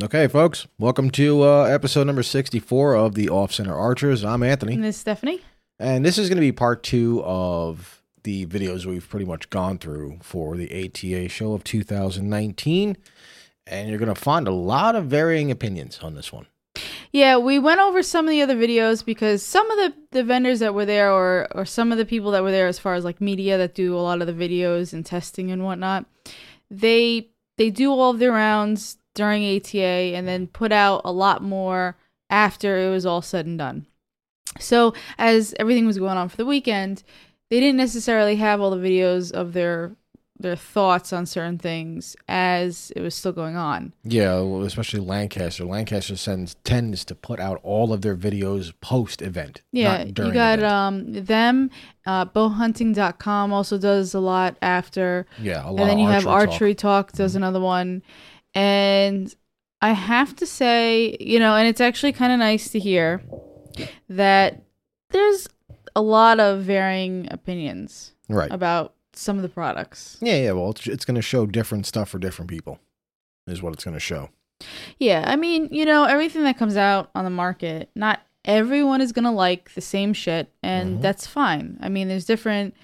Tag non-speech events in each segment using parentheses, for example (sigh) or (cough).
Okay, folks, welcome to uh, episode number 64 of the Off Center Archers. I'm Anthony, And this is Stephanie. and this is going to be part two of the videos we've pretty much gone through for the ATA show of 2019. And you're going to find a lot of varying opinions on this one. Yeah, we went over some of the other videos because some of the, the vendors that were there or or some of the people that were there as far as like media that do a lot of the videos and testing and whatnot, they they do all of their rounds during ATA and then put out a lot more after it was all said and done. So as everything was going on for the weekend, they didn't necessarily have all the videos of their their thoughts on certain things as it was still going on. Yeah, especially Lancaster. Lancaster sends tends to put out all of their videos post event. Yeah, you got um them. Uh, bowhunting.com also does a lot after. yeah, a lot And then you have archery talk. Archery Talk, does another one. And I have to say, you know, and it's actually kind of nice to hear that there's a lot of varying opinions Right. about some of the products. Yeah, yeah. Well, it's, it's going to show different stuff for different people, is what it's going to show. Yeah, I mean, you know, everything that comes out on the market, not everyone is gonna like the same shit, and Mhm. that's fine. I mean, there's different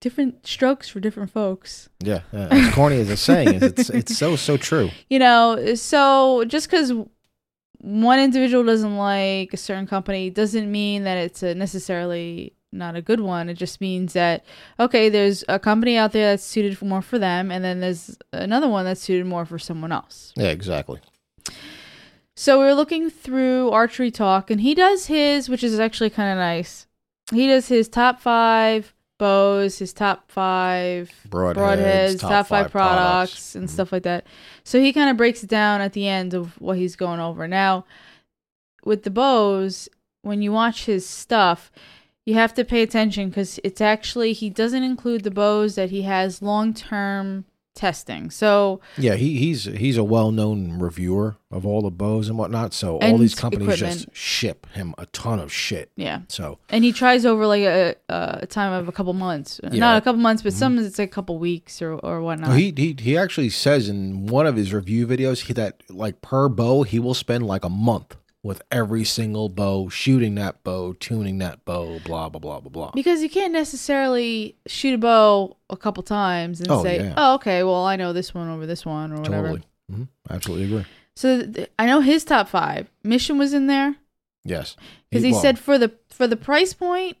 different strokes for different folks. Yeah, uh, as corny as it's saying, is it's it's so so true. (laughs) You know, so just because one individual doesn't like a certain company doesn't mean that it's a necessarily not a good one. It just means that okay, there's a company out there that's suited for more for them, and then there's another one that's suited more for someone else. Yeah, exactly. So we were looking through Archery Talk, and he does his, which is actually kind of nice. He does his top five bows, his top five Broadheads, broadheads, top, five, products, and Mhm. stuff like that. So he kind of breaks it down at the end of what he's going over. Now, with the bows, when you watch his stuff, you have to pay attention because it's actually he doesn't include the bows that he has long term testing. So Yeah, he he's he's a well known reviewer of all the bows and whatnot. So all these companies equipment. just ship him a ton of shit. yeah, So and he tries over like a, a time of a couple months, Yeah. not a couple months, but Mhm. some it's like a couple weeks or or whatnot. He, he he actually says in one of his review videos he, that like per bow he will spend like a month with every single bow, shooting that bow, tuning that bow, blah blah blah blah blah. Because you can't necessarily shoot a bow a couple times and Oh, say, yeah. "Oh, okay, well, I know this one over this one or whatever." Totally, hmm absolutely agree. So th- I know his top five. Mission was in there Yes, because he well, said for the for the price point.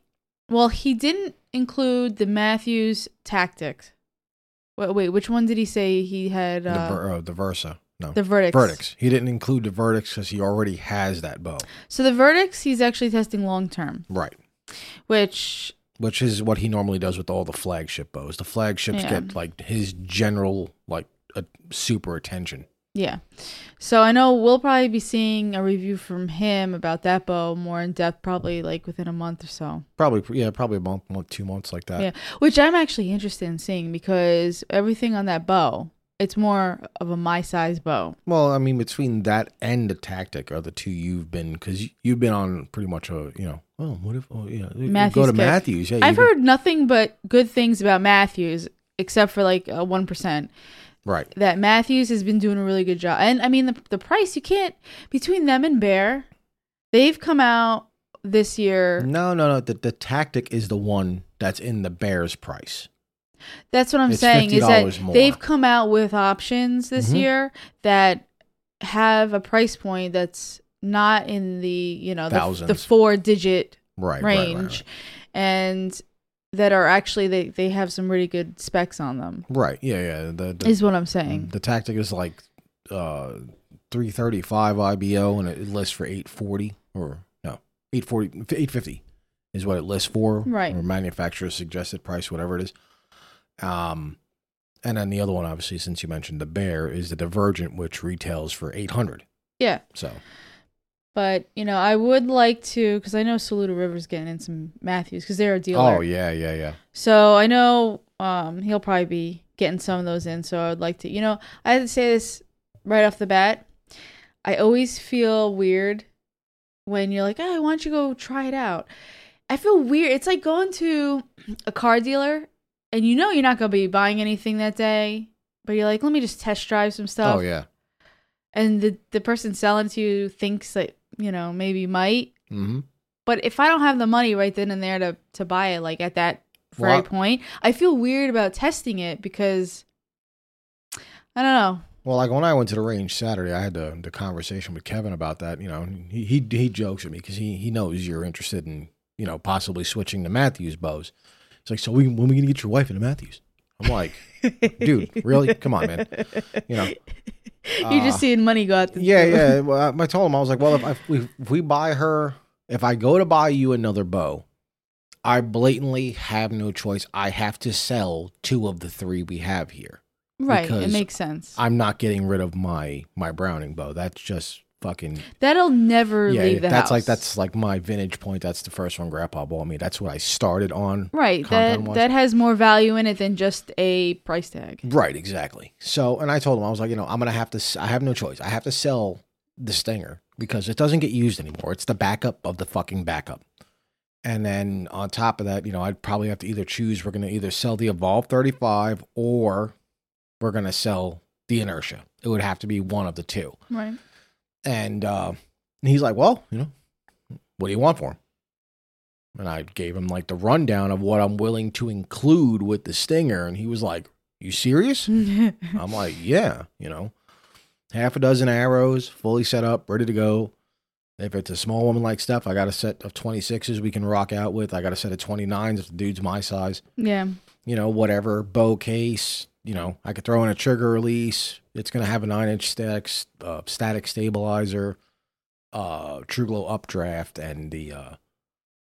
Well, he didn't include the Mathews Tactics. Wait, wait, which one did he say he had? the Uh, ver- uh, the Versa. No, the Vertix. Vertix. He didn't include the Vertix because he already has that bow. So the Vertix, he's actually testing long term, Right. which Which is what he normally does with all the flagship bows. The flagships Yeah. get like his general like a super attention. Yeah. So I know we'll probably be seeing a review from him about that bow more in depth, probably like within a month or so. Probably yeah, probably a month, month two months like that. Yeah. Which I'm actually interested in seeing because everything on that bow, it's more of a my size bow. Well, I mean, between that and the tactic are the two you've been because you've been on pretty much a you know. Oh, what if? Oh, yeah. Mathews go to kick. Mathews. Yeah, I've can- heard nothing but good things about Mathews, except for like a one percent. right. That Mathews has been doing a really good job, and I mean the the price you can't between them and Bear, they've come out this year. No, no, no. The the tactic is the one that's in the Bears price. That's what I'm It's saying is $50 that more. they've come out with options this Mhm. year that have a price point that's not in the you know the, the four digit Right. right, right, range right. and that are actually they they have some really good specs on them Right. Yeah. Yeah. The the, is what I'm saying. the tactic is like uh 335 IBO and it lists for 840 or no 840 850 is what it lists for Right. or manufacturer's suggested price whatever it is um and then the other one obviously since you mentioned the bear is the divergent which retails for 800 Yeah, so but you know I would like to because I know Saluda River's getting in some Mathews because they're a dealer. oh yeah yeah yeah So I know um, he'll probably be getting some of those in. So I would like to, you know, I have to say this right off the bat. I always feel weird when you're like, oh, why don't you go try it out? I feel weird. It's like going to a car dealer and you know you're not going to be buying anything that day, but you're like, let me just test drive some stuff. oh yeah and the the person selling to you thinks that you know maybe might. hmm But if I don't have the money right then and there to to buy it, like at that very Well, point, I feel weird about testing it because I don't know. Well, like when I went to the range Saturday, I had the, the conversation with Kevin about that. You know, he he, he jokes at me because he, he knows you're interested in you know possibly switching to Mathews bows. It's like, so we, when are we gonna get your wife into Mathews? I'm like, dude, really? Come on, man. You know, (laughs) You're just uh, seeing money go out the yeah, door. yeah. (laughs) Well, I told him I was like, well, if, I, if we if we buy her, if I go to buy you another bow, I blatantly have no choice. I have to sell two of the three we have here. right. It makes sense. I'm not getting rid of my my Browning bow. That's just fucking That'll never yeah. leave the that's house. like that's like my vintage point. That's the first one Grandpa bought me. That's what I started on. right. That that has more value in it than just a price tag. Right, exactly. So, and I told him I was like, you know, I'm gonna have to. i have no choice. I have to sell the Stinger because it doesn't get used anymore. It's the backup of the fucking backup. And then on top of that, you know, I'd probably have to either choose. We're gonna either sell the Evolve 35 or we're gonna sell the Inertia. It would have to be one of the two. Right. And uh, he's like, well, you know, what do you want for him? And I gave him like the rundown of what I'm willing to include with the Stinger, and he was like, "You serious?" (laughs) I'm like, yeah, you know, half a dozen arrows, fully set up, ready to go. If it's a small woman like stuff, I got a set of 26s we can rock out with. I got a set of 29s if the dude's my size. yeah. You know, whatever. Bow case, you know, I could throw in a trigger release. It's going to have a 9 inch static, uh, static stabilizer, uh, TruGlo updraft, and the, uh,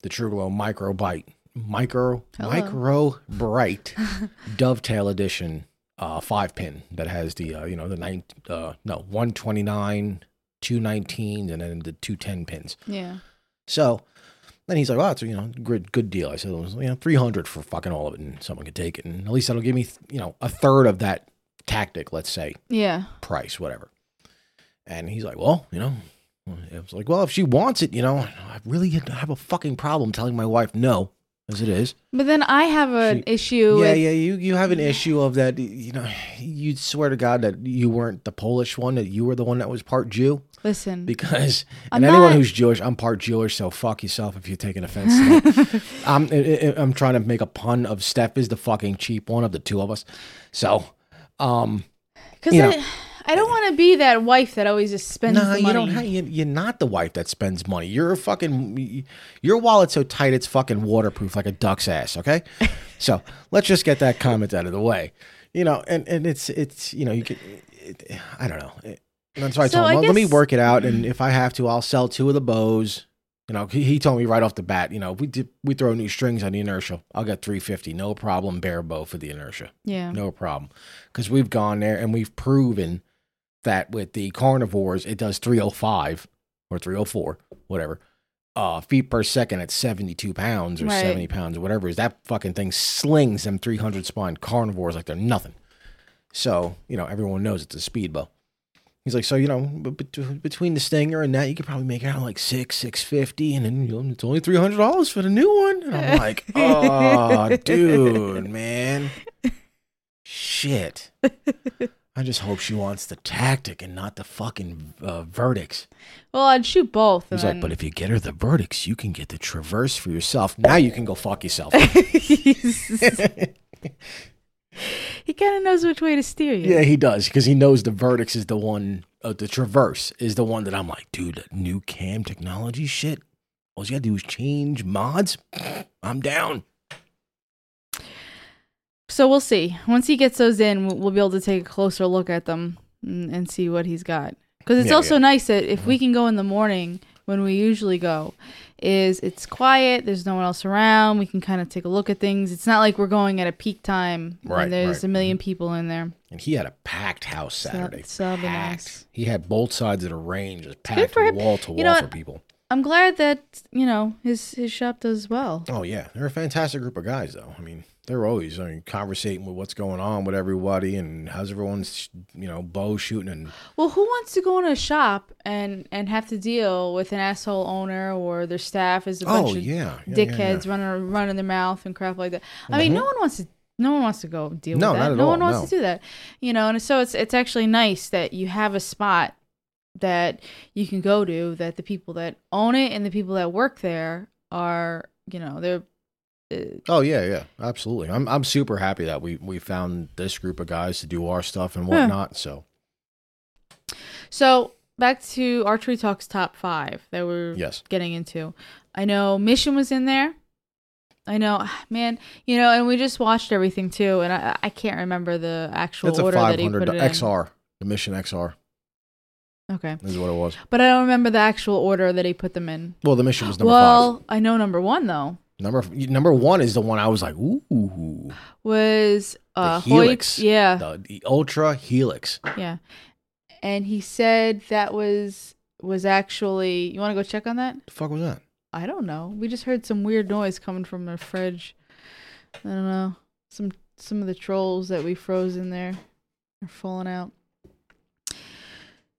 the TruGlo micro bite. Micro, Hello. micro bright (laughs) dovetail edition uh five pin that has the uh you know the nine uh no 129 219 and then the 210 pins Yeah. so then he's like oh it's you know good good deal i said it was you know 300 for fucking all of it and someone could take it and at least that'll give me you know a third of that tactic let's say Yeah. price whatever and he's like well you know I was like well if she wants it you know i really have a fucking problem telling my wife no as it is But then I have an She- issue yeah, with yeah. You you have an issue of that. You know, you'd swear to God that you weren't the Polish one. That you were the one that was part Jew. listen. Because I'm and anyone not- who's Jewish, I'm part Jewish. So fuck yourself if you're taking offense. To. (laughs) I'm I'm trying to make a pun of Steph is the fucking cheap one of the two of us. So, um, Because you know. I, I don't want to be that wife that always just spends no, the you money. don't. Have, you, you're not the wife that spends money. You're a fucking. Your wallet's so tight it's fucking waterproof like a duck's ass. Okay, so (laughs) let's just get that comment out of the way. You know, and and it's it's you know you get. It, I don't know. It, that's why I So told him. Well, let me work it out, and if I have to, I'll sell two of the bows. You know, he, he told me right off the bat. You know, we did, we throw new strings on the inertia. I'll get three fifty, no problem. Bare bow for the inertia. yeah. No problem. Because we've gone there and we've proven that with the carnivores, it does 305 or 304, whatever, uh, feet per second at 72 pounds or Right. 70 pounds or whatever. Is that fucking thing slings them 300 spine carnivores like they're nothing. So, you know, everyone knows it's a speed bow. He's like, so, you know, between the Stinger and that, you could probably make it out like six, 650 and then, you know, it's only $300 for the new one. And I'm like, (laughs) oh, dude, man. Shit. I just hope she wants the tactic and not the fucking uh, Vertix. Well, I'd shoot both. He's like, but if you get her the Vertix, you can get the traverse for yourself. Now you can go fuck yourself. (laughs) (laughs) he kind of knows which way to steer you. yeah, he does because he knows the Vertix is the one. Uh, the traverse is the one that I'm like, dude, that new cam technology shit. All you gotta do is change mods. I'm down. So we'll see. Once he gets those in, we'll, be able to take a closer look at them and, see what he's got. Because it's Yeah, also yeah. nice that if we can go in the morning when we usually go, is it's quiet. There's no one else around. We can kind of take a look at things. It's not like we're going at a peak time Right, when there's right. Mm-hmm. a million people in there. And he had a packed house Saturday. so that'll be packed. nice. He had both sides of the range just packed for him. wall to wall You know for what? people. I'm glad that you know his his shop does well. Oh yeah, they're a fantastic group of guys, though. I mean, they're always I mean, conversating with what's going on with everybody and how's everyone's you know bow shooting and Well, who wants to go in a shop and and have to deal with an asshole owner or their staff is a oh, bunch oh of yeah, yeah, yeah, dickheads yeah. running running their mouth and crap like that. I mean, mm-hmm. no one wants to. No one wants to go deal No, with that. not at no all, one wants no. to do that. You know, and so it's it's actually nice that you have a spot that you can go to that the people that own it and the people that work there are, you know, they're Oh yeah, yeah, absolutely. I'm I'm super happy that we we found this group of guys to do our stuff and Yeah. whatnot. So So back to Archery Talks top five that we're yes, getting into. I know Mission was in there. I know, (sighs) man, you know, and we just watched everything too, and I, I can't remember the actual it's a order that he put it in. XR, the Mission XR Okay, is what it was. but I don't remember the actual order that he put them in. Well, the Mission was number one. well, I know number one though five. Number number one is the one I was like, ooh, was uh The Helix. Hoyt. Yeah, the, the Ultra Helix. yeah, and he said that was was actually. You want to go check on that? The fuck was that? I don't know. We just heard some weird noise coming from the fridge. I don't know. Some some of the trolls that we froze in there are falling out.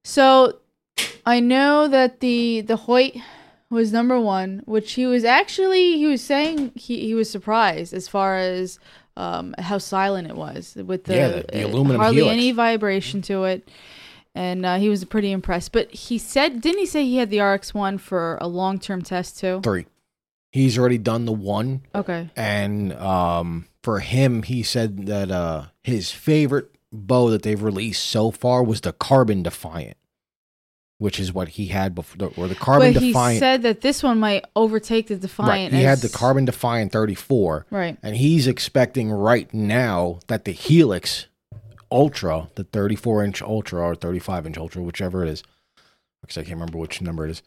So I know that the the Hoyt was number one, which he was actually he was saying he, he was surprised as far as um, how silent it was with the, Yeah, the- the uh, aluminum hardly helix. any vibration to it, and uh, he was pretty impressed. But he said, didn't he say he had the RX one for a long term test too? Three. He's already done the one, Okay, and um, for him, he said that uh, his favorite bow that they've released so far was the Carbon Defiant, which is what he had before, or the Carbon but he said that this one might overtake the defiant. right, Defiant. he had the Carbon Defiant 34, Right. and he's expecting right now that the Helix Ultra, the 34 inch Ultra or 35 inch Ultra, whichever it is, because I can't remember which number it is.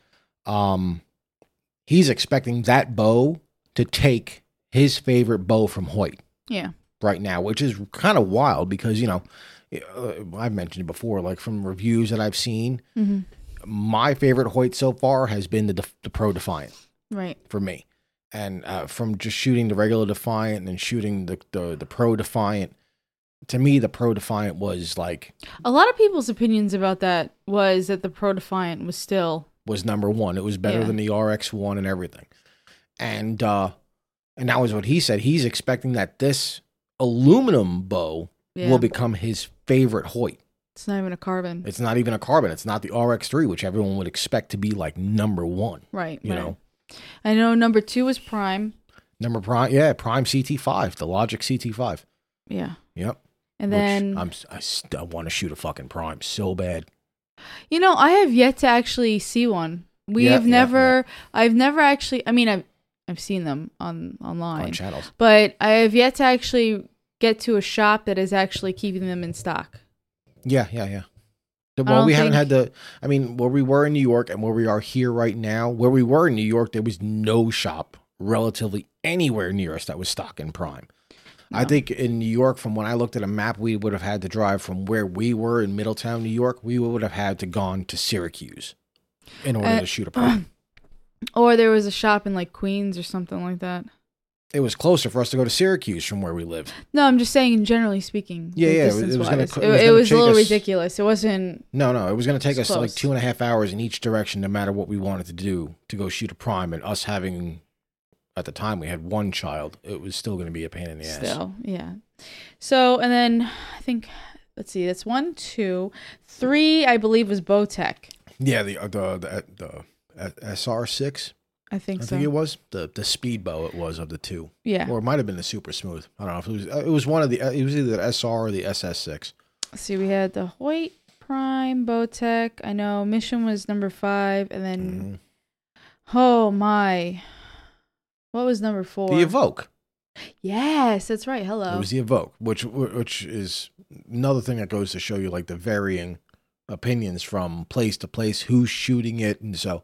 Um, he's expecting that bow to take his favorite bow from Hoyt Yeah. right now, which is kind of wild because you know uh, I've mentioned it before, like from reviews that I've seen. hmm My favorite Hoyt so far has been the the Pro Defiant Right. for me. And uh, from just shooting the regular Defiant and then shooting the, the the Pro Defiant, to me the Pro Defiant was like A lot of people's opinions about that was that the Pro Defiant was still was number one. It was better Yeah. than the RX one and everything. And uh and that was what he said. He's expecting that this aluminum bow yeah. will become his favorite Hoyt. It's not even a carbon. It's not even a carbon. It's not the RX3, which everyone would expect to be like number one. right. You right. know, I know number two is Prime. number prime, yeah, Prime CT5, the Logic CT5. Yeah. Yep. And Which then I'm, I still want to shoot a fucking Prime so bad. you know I have yet to actually see one. We Yeah, have yeah, never. I've never actually. I mean, I've I've seen them on on online, channels. but I have yet to actually get to a shop that is actually keeping them in stock. Yeah, yeah, yeah. Well, we haven't think- had the. I mean, where we were in New York and where we are here right now, where we were in New York, there was no shop relatively anywhere near us that was stocking Prime. I think in New York, from when I looked at a map, we would have had to drive from where we were in Middletown, New York. We would have had to gone to Syracuse in order Uh, to shoot a Prime. (clears throat) Or there was a shop in like Queens or something like that. It was closer for us to go to Syracuse from where we live. No, I'm just saying, generally speaking. Yeah, yeah, it was- it was gonna. It, it was it was a little us- ridiculous. It wasn't. No, no, it was going to take us like two and a half hours in each direction, no matter what we wanted to do to go shoot a prime. And us having, at the time, we had one child. It was still going to be a pain in the ass. Still, yeah. So, and then I think, let's see, that's one, two, three, I believe was Bowtech. Yeah, the uh, the the, the SR six, I think I so. think it was the the speed bow. It was of the two, yeah. or it might have been the super smooth. I don't know if it was. uh, It was one of the. uh, It was either the SR or the SS six. See, we had the Hoyt, Prime, Bowtech. I know Mission was number five. And then, oh my. What was number four? The Evoke. yes, that's right. Hello. It was the Evoke, which which is another thing that goes to show you like the varying opinions from place to place, who's shooting it, and so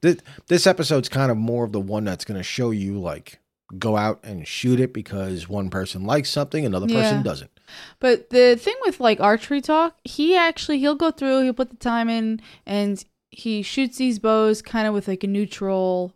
this this episode's kind of more of the one that's going to show you like go out and shoot it because one person likes something, another Yeah. person doesn't. But the thing with like archery talk, he actually he'll go through, he'll put the time in, and he shoots these bows kind of with like a neutral,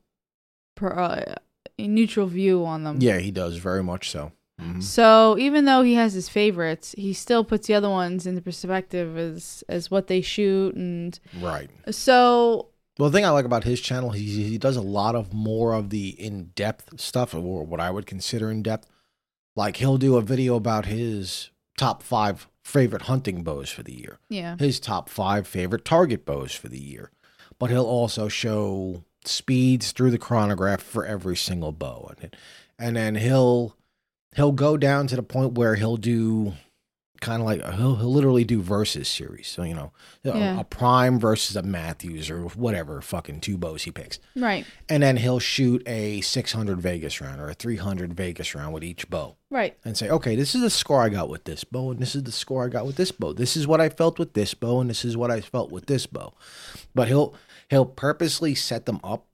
uh, a neutral view on them. Yeah, he does very much so. Mhm. So even though he has his favorites, he still puts the other ones into perspective as as what they shoot, and Right. so Well, the thing I like about his channel, he he does a lot of more of the in depth stuff, or what I would consider in depth. Like he'll do a video about his top five favorite hunting bows for the year, Yeah. his top five favorite target bows for the year. But he'll also show speeds through the chronograph for every single bow, and and then he'll he'll go down to the point where he'll do kind of like he'll, he'll literally do versus series. So you know, a- a prime versus a Mathews or whatever fucking two bows he picks Right. and then he'll shoot a 600 Vegas round or a 300 Vegas round with each bow Right. and say, okay, this is the score I got with this bow, and this is the score I got with this bow. This is what I felt with this bow, and this is what I felt with this bow. But he'll he'll purposely set them up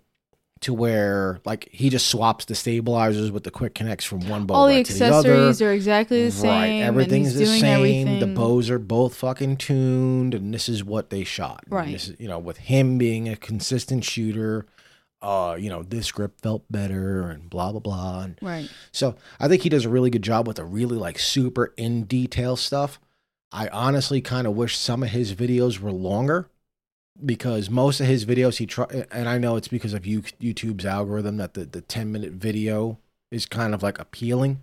to where like he just swaps the stabilizers with the quick connects from one bow All the right the accessories are exactly the same. Right, and everything's the same. Everything. The bows are both fucking tuned, and this is what they shot. And Right. This is, you know, with him being a consistent shooter, uh, you know, this grip felt better, and blah blah blah. And Right. so I think he does a really good job with the really like super in detail stuff. I honestly kind of wish some of his videos were longer because most of his videos he try and I know it's because of you YouTube's algorithm that the the 10 minute video is kind of like appealing.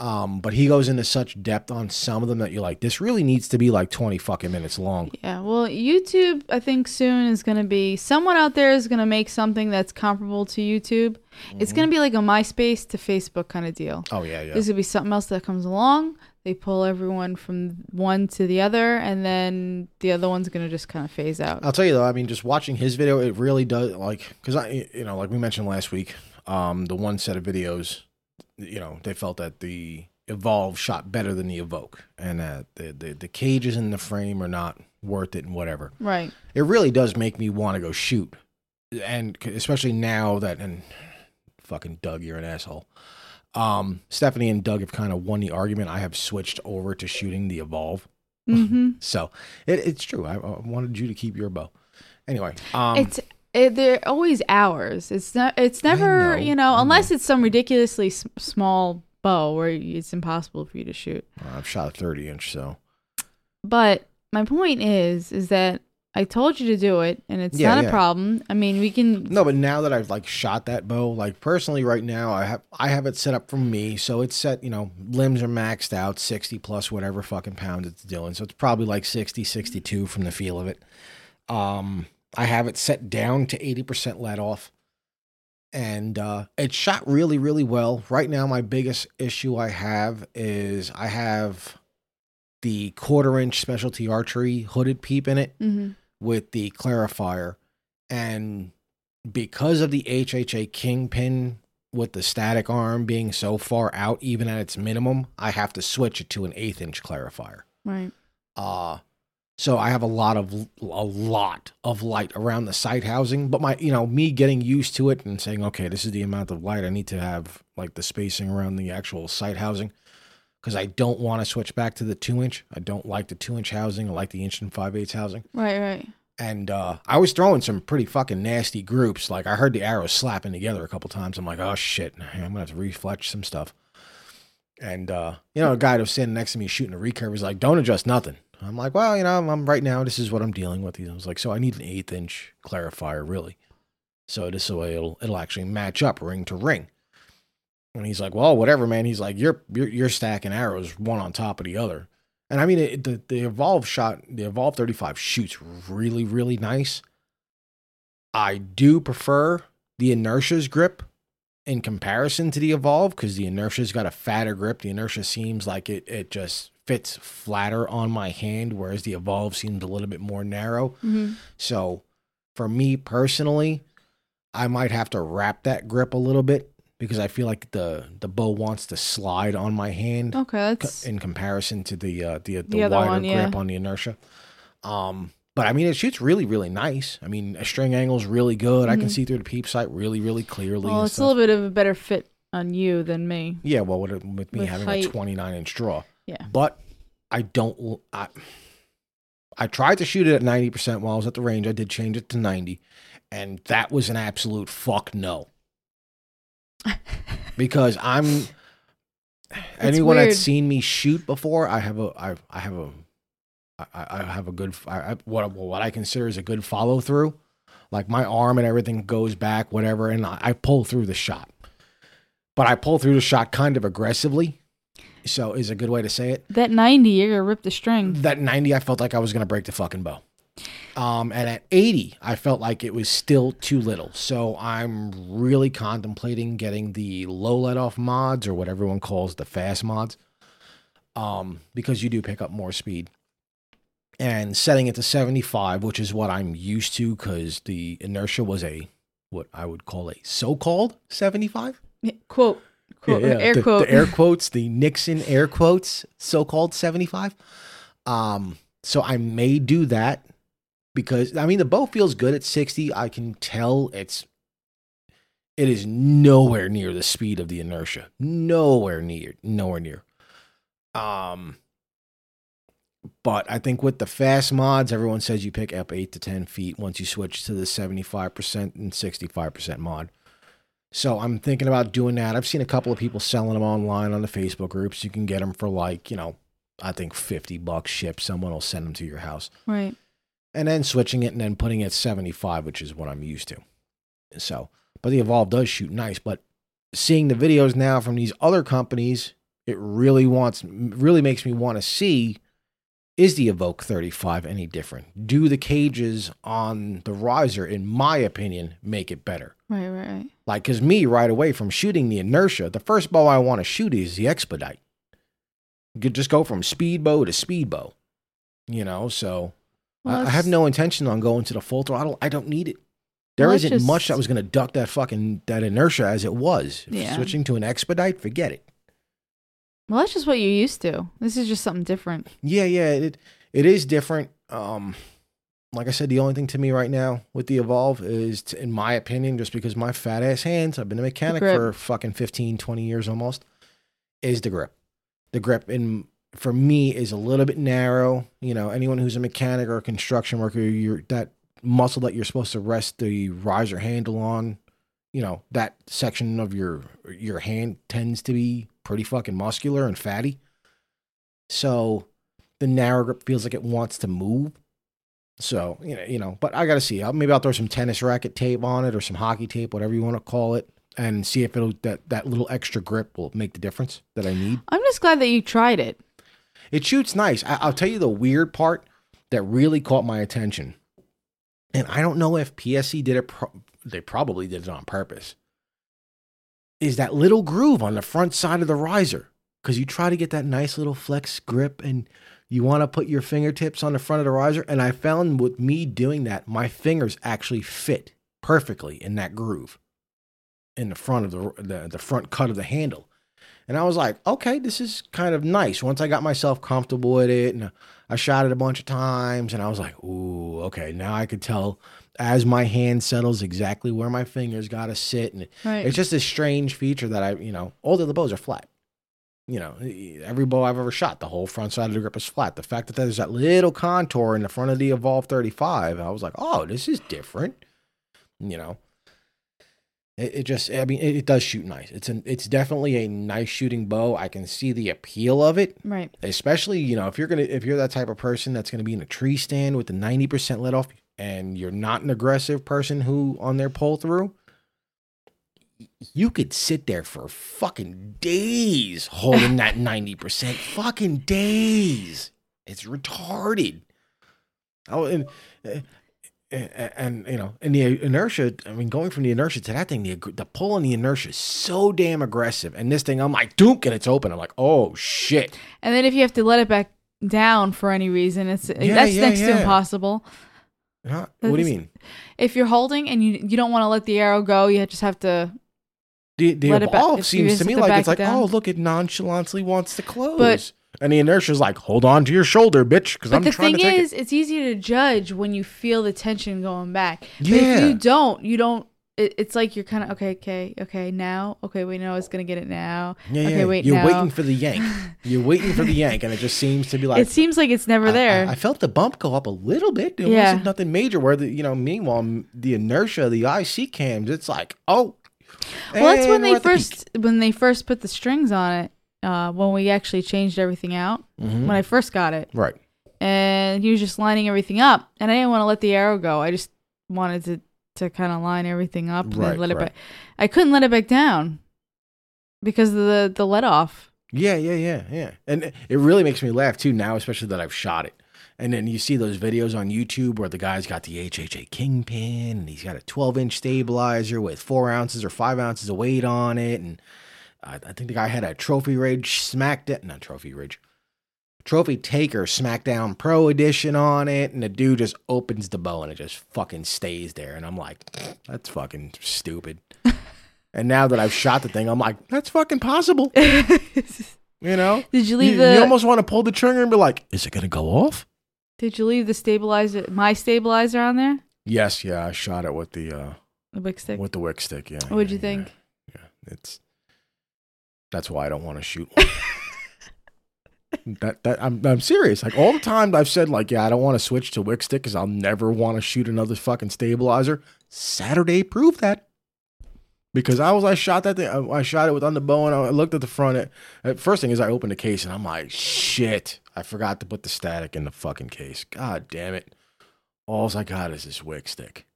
Um, but he goes into such depth on some of them that you're like, this really needs to be like 20 fucking minutes long. Yeah. Well, YouTube, I think soon is going to be someone out there is going to make something that's comparable to YouTube. It's going to be like a MySpace to Facebook kind of deal. Oh yeah, yeah. There's going to be something else that comes along. They pull everyone from one to the other, and then the other one's going to just kind of phase out. I'll tell you though, I mean, just watching his video, it really does like because I, you know, like we mentioned last week, um, the one set of videos, you know, they felt that the Evolve shot better than the Evoke, and that the the, the cages in the frame are not worth it and whatever. Right. It really does make me want to go shoot, and especially now that and fucking Doug, you're an asshole. Um, Stephanie and Doug have kind of won the argument. I have switched over to shooting the Evolve. Mm-hmm. (laughs) So it, it's true. I, I wanted you to keep your bow. Anyway, um, it's it, they're always ours. It's not. It's never. know, you know, I unless it's some ridiculously s- small bow where it's impossible for you to shoot. I've shot a 30 inch, so But my point is, is that I told you to do it, and it's Yeah, not yeah. a problem. I mean, we can. no. But now that I've like shot that bow, like personally, right now, I have I have it set up for me, so it's set. You know, limbs are maxed out, 60 plus whatever fucking pound it's doing. So it's probably like 60, 62 from the feel of it. Um, I have it set down to 80% let off. And uh, it shot really, really well. Right now, my biggest issue I have is I have the quarter inch specialty archery hooded peep in it. Mhm. With the clarifier. And because of the HHA kingpin with the static arm being so far out even at its minimum I have to switch it to an eighth inch clarifier. Right. uh so I have a lot of a lot of light around the sight housing but my you know me getting used to it and saying okay this is the amount of light I need to have like the spacing around the actual sight housing because I don't want to switch back to the two inch I don't like the two inch housing I like the inch and five eighths housing Right. Right. and uh, I was throwing some pretty fucking nasty groups. Like I heard the arrows slapping together a couple times. I'm like, oh shit, I'm gonna have to refletch some stuff. And uh, you know, a guy that was standing next to me shooting a recurve was like, "Don't adjust nothing." I'm like, "Well, you know, I'm, I'm right now. This is what I'm dealing with." He was like, "So I need an eighth inch clarifier, really. So this way it'll it'll actually match up ring to ring." And he's like, "Well, whatever, man." He's like, "You're you're, you're stacking arrows one on top of the other." And I mean, it, the the Evolve shot, the Evolve 35 shoots really, really nice. I do prefer the Inertia's grip in comparison to the Evolve because the Inertia's got a fatter grip. The Inertia seems like it it just fits flatter on my hand, whereas the Evolve seems a little bit more narrow. hmm So for me personally, I might have to wrap that grip a little bit because I feel like the the bow wants to slide on my hand Okay. That's in comparison to the uh, the the, The other wider one, yeah. grip on the inertia. Um, but I mean, it shoots really, really nice. I mean, a string angle's really good. I can Mhm. see through the peep sight really, really clearly. well, it's a little bit of a better fit on you than me. yeah, well, with, with me with having height. a 29 inch draw, Yeah. but I don't. I I tried to shoot it at 90 percent while I was at the range. I did change it to 90, and that was an absolute fuck no. Because I'm anyone weird. that's seen me shoot before, I have a I I have a I, I have a good I, I, what what I consider is a good follow through. Like my arm and everything goes back, whatever, and I, I pull through the shot. But I pull through the shot kind of aggressively. So is a good way to say it. That 90, you're gonna rip the string. That 90, I felt like I was going to break the fucking bow. Um, and at 80, I felt like it was still too little. So I'm really contemplating getting the low let off mods or what everyone calls the fast mods. Um, because you do pick up more speed. And setting it to 75, which is what I'm used to because the inertia was a what I would call a so-called 75. Yeah, Quote. Quote. Air the, quote. the air (laughs) quotes, the Nixon air quotes, so-called 75. Um, so I may do that because I mean the bow feels good at 60. I can tell it's it is nowhere near the speed of the inertia. Nowhere near, nowhere near. Um but I think with the fast mods, everyone says you pick up eight to ten feet once you switch to the 75% and 65% mod. So I'm thinking about doing that. I've seen a couple of people selling them online on the Facebook groups. You can get them for like, you know, I think 50 bucks ship. Someone will send them to your house. right. And then switching it and then putting it at 75, which is what I'm used to. So, but the Evolve does shoot nice. But seeing the videos now from these other companies, it really wants, really makes me want to see is the Evoke 35 any different? Do the cages on the riser, in my opinion, make it better? Right. Right. Right. Like, cause me right away from shooting the inertia, the first bow I want to shoot is the expedite. You could just go from speed bow to speed bow, you know. So Well, I, I have no intention on going to the full throttle. I don't need it. There Well, not much that was going to duck that fucking that inertia as it was. Yeah. Switching to an expedite, forget it. Well, that's just what you're used to. This is just something different. Yeah, yeah, it it is different. Um, like I said, the only thing to me right now with the Evolve is, t in my opinion, just because my fat ass hands, I've been a mechanic for fucking 15, 20 years almost, is the grip. The grip in for me is a little bit narrow. You know, anyone who's a mechanic or a construction worker, you're that muscle that you're supposed to rest the riser handle on, you know, that section of your your hand tends to be pretty fucking muscular and fatty. So the narrow grip feels like it wants to move. So you know, you know, but I gotta see. I'll, maybe I'll throw some tennis racket tape on it or some hockey tape, whatever you want to call it, and see if it'll that that little extra grip will make the difference that I need. I'm just glad that you tried it. It shoots nice. I, I'll tell you the weird part that really caught my attention, and I don't know if PSE did it. Pro- they probably did it on purpose. Is that little groove on the front side of the riser? Because you try to get that nice little flex grip, and you want to put your fingertips on the front of the riser. And I found with me doing that, my fingers actually fit perfectly in that groove in the front of the the, the front cut of the handle. And I was like, okay, this is kind of nice. Once I got myself comfortable with it and I shot it a bunch of times and I was like, ooh, okay, now I could tell as my hand settles exactly where my fingers got to sit. And Right. it's just this strange feature that I, you know, all the other bows are flat. You know, every bow I've ever shot, the whole front side of the grip is flat. The fact that there's that little contour in the front of the Evolve 35, I was like, oh, this is different. You know, it, it just, I mean, it, it does shoot nice. It's an, it's definitely a nice shooting bow. I can see the appeal of it, right. especially you know if you're gonna, if you're that type of person that's gonna be in a tree stand with the 90% let off, and you're not an aggressive person who on their pull through you could sit there for fucking days holding that (laughs) 90% fucking days it's retarded oh and uh, and, and you know and the inertia i mean going from the inertia to that thing the, the pull and the inertia is so damn aggressive and this thing i'm like dunk and it's open i'm like oh shit And then if you have to let it back down for any reason, it's Yeah, that's yeah, next to impossible. Huh? what do you mean If you're holding and you you don't want to let the arrow go, you just have to. the, the Let it back- evolve seems to me like it's like oh, down. oh look it nonchalantly wants to close and the inertia's like hold on to your shoulder bitch because i'm the trying thing to take it is, it's easier to judge when you feel the tension going back. But Yeah. if you don't, you don't. It, it's like you're kind of okay, okay, okay. Now, okay, we know it's gonna get it now. Yeah, okay, yeah. wait, You're now. waiting for the yank. (laughs) You're waiting for the yank, and it just seems to be like it seems like it's never I- there. I, I felt the bump go up a little bit. It Yeah. wasn't nothing major. Where the you know, meanwhile, the inertia, of the IC cams, it's like oh. well, that's when they at the first when they first put the strings on it. Uh, when we actually changed everything out Mhm. when I first got it, right. and he was just lining everything up, and I didn't want to let the arrow go. I just wanted to to kind of line everything up and Right, let it right. back. I couldn't let it back down because of the the let off. Yeah, yeah, yeah, yeah. And it- it really makes me laugh too now, especially that I've shot it. And then you see those videos on YouTube where the guy's got the HHA Kingpin and he's got a 12 inch stabilizer with four ounces or five ounces of weight on it. And I, I think the guy had a Trophy Ridge Smackdown, not Trophy Ridge, Trophy Taker SmackDown Pro Edition on it. And the dude just opens the bow and it just fucking stays there. And I'm like, that's fucking stupid. (laughs) and now that I've shot the thing, I'm like, that's fucking possible. (laughs) You know? Did you leave you, the you almost want to pull the trigger and be like, is it going to go off? Did you leave the stabilizer my stabilizer on there? Yes, yeah, I shot it with the uh The wick stick. with the wick stick, yeah. What'd you think? Yeah, yeah. It's that's why I don't want to shoot one. (laughs) that that I'm I'm serious. Like all the time I've said like, yeah, I don't want to switch to wick stick cuz I'll never want to shoot another fucking stabilizer. Saturday proved that. Because I was, I shot that thing. I, I shot it with on the bow, and I looked at the front. It, uh, first thing is, I opened the case, and I'm like, shit! I forgot to put the static in the fucking case. God damn it! Alls I got is this wick stick.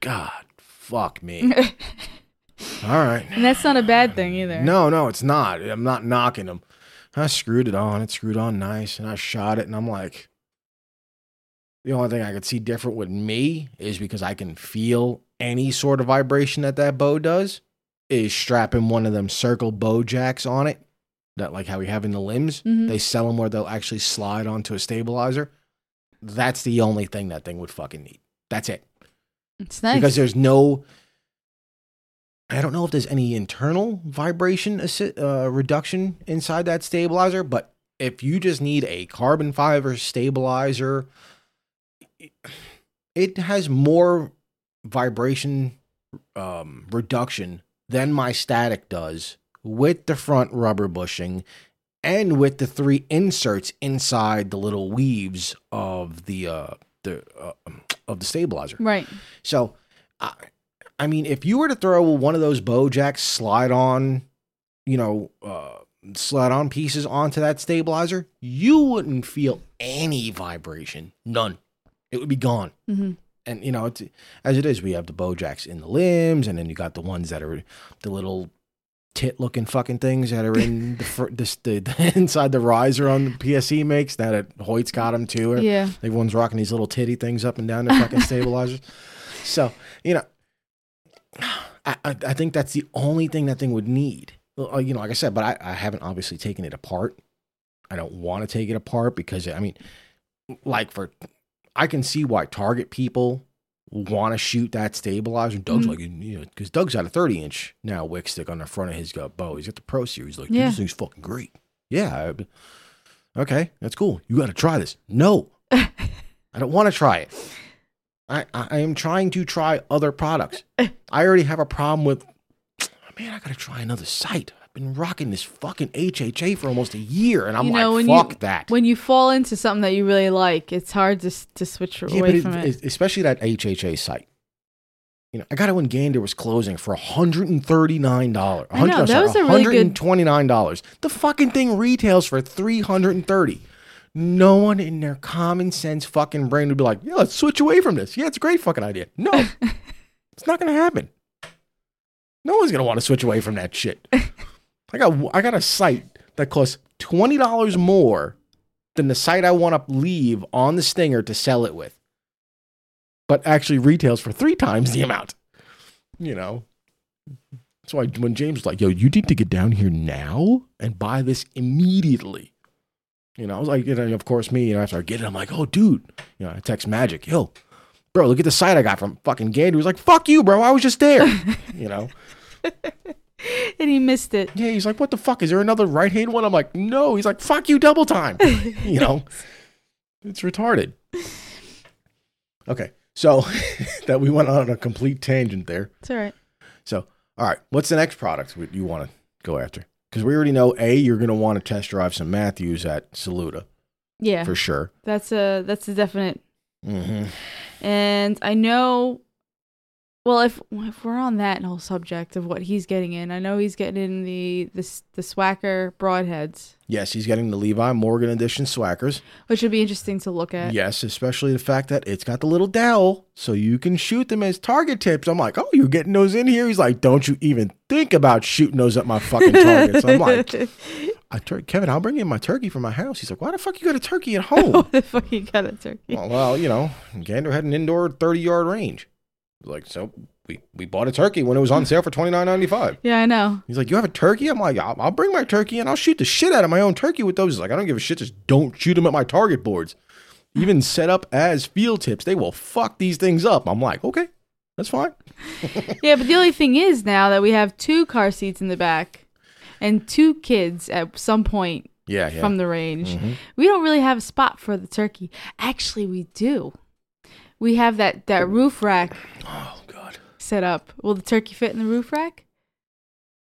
God, fuck me. (laughs) All right. and that's not a bad thing either. No, no, it's not. I'm not knocking them. I screwed it on. It screwed on nice, and I shot it, and I'm like, the only thing I could see different with me is because I can feel any sort of vibration that that bow does. Is strapping one of them circle BowJax on it, that like how we have in the limbs. Mhm. They sell them where they'll actually slide onto a stabilizer. That's the only thing that thing would fucking need. That's it It's nice. because there's no i don't know if there's any internal vibration uh, reduction inside that stabilizer but if you just need a carbon fiber stabilizer it has more vibration um, reduction than my static does with the front rubber bushing and with the three inserts inside the little weaves of the uh, the uh, of the stabilizer right. so, I, I mean, if you were to throw one of those Bojack slide on, you know, uh, slide on pieces onto that stabilizer, you wouldn't feel any vibration. None. It would be gone. hmm And you know, it's, as it is, we have the BowJax in the limbs, and then you got the ones that are the little tit-looking fucking things that are in the, fr- (laughs) this, the, the (laughs) inside the riser on the PSE makes. That it, Hoyt's got them too. Yeah. Everyone's rocking these little titty things up and down their fucking (laughs) stabilizers. So, you know, I, I, think that's the only thing that thing would need. Well, uh, You know, like I said, but I, I haven't obviously taken it apart. I don't want to take it apart because, I mean, like for, I can see why Target people want to shoot that stabilizer. Doug's Mhm. like, you know, because Doug's got a 30 inch now wick stick on the front of his uh, bow. He's got the Pro Series. Like, Yeah. this thing's fucking great. Yeah. I- Okay, that's cool. You got to try this. No, (laughs) I don't want to try it. I, I am trying to try other products. (laughs) I already have a problem with. Man, I gotta try another site. I've been rocking this fucking HHA for almost a year, and I'm You know, like, when you- fuck that. When you fall into something that you really like, it's hard to to switch yeah, away from it, it. especially that HHA site. You know, I got it when Gander was closing for hundred and thirty nine dollars. I know, that was a really hundred and twenty nine dollars. The fucking thing retails for three hundred and thirty. No one in their common sense fucking brain would be like, yeah, let's switch away from this. Yeah, it's a great fucking idea. No, (laughs) it's not gonna happen. No one's gonna want to switch away from that shit. (laughs) I got I got a site that costs twenty dollars more than the site I want to leave on the stinger to sell it with, but actually retails for three times the amount. You know, so why when James was like, "Yo, you need to get down here now and buy this immediately," you know, I was like, you know, of course, me, you know, after I get it, I'm like, "Oh, dude," you know, I text Magic, "Yo, bro, look at the site I got from fucking Gander." He was like, "Fuck you, bro, I was just there," you know. (laughs) and he missed it. Yeah, he's like, what the fuck? Is there another right hand one? I'm like, no. He's like, fuck you, double time. (laughs) you know, it's retarded. Okay, so (laughs) that we went on a complete tangent there. It's all right. So, all right, what's the next product you want to go after? Because we already know a you're going to want to test drive some Mathews at Saluda Yeah, for sure. that's a that's a definite. Mm-hmm. And I know. Well, if if we're on that whole subject of what he's getting in, I know he's getting in the the the Swhacker broadheads, Yes, he's getting the Levi Morgan edition Swhackers. which would be interesting to look at. Yes, especially the fact that it's got the little dowel, so you can shoot them as target tips. I'm like, oh, you're getting those in here? He's like, don't you even think about shooting those at my fucking targets. I'm like, (laughs) I tur- Kevin, I'll bring in my turkey from my house. He's like, why the fuck you got a turkey at home? (laughs) What the fuck you got a turkey? well, well, you know, Gander had an indoor 30 yard range. Like, so we, we bought a turkey when it was on sale for twenty nine ninety five. Yeah, I know. He's like, you have a turkey? I'm like, I'll, I'll bring my turkey and I'll shoot the shit out of my own turkey with those. He's like, I don't give a shit. Just don't shoot them at my target boards. Even set up as field tips, they will fuck these things up. I'm like, okay, that's fine. (laughs) Yeah, but the only thing is now that we have two car seats in the back and two kids at some point Yeah, yeah. from the range, Mhm. we don't really have a spot for the turkey. Actually, we do. We have that that roof rack Oh god, set up. Will the turkey fit in the roof rack?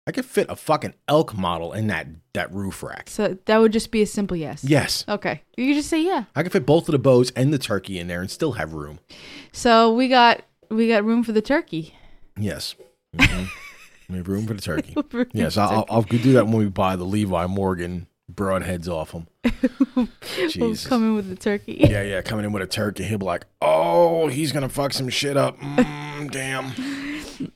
I could fit a fucking elk model in that that roof rack. So that would just be a simple yes. Yes, Okay. You could just say yeah. I could fit both of the bows and the turkey in there and still have room. So we got we got room for the turkey. Yes, Mhm. (laughs) we have room for the turkey. (laughs) Yes, I'll, I'll do that when we buy the Levi Morgan broadheads off him. (laughs) Jesus. come in with the turkey. Yeah, yeah, coming in with a turkey, he'll be like, "Oh, he's gonna fuck some shit up." Mm, damn. (laughs)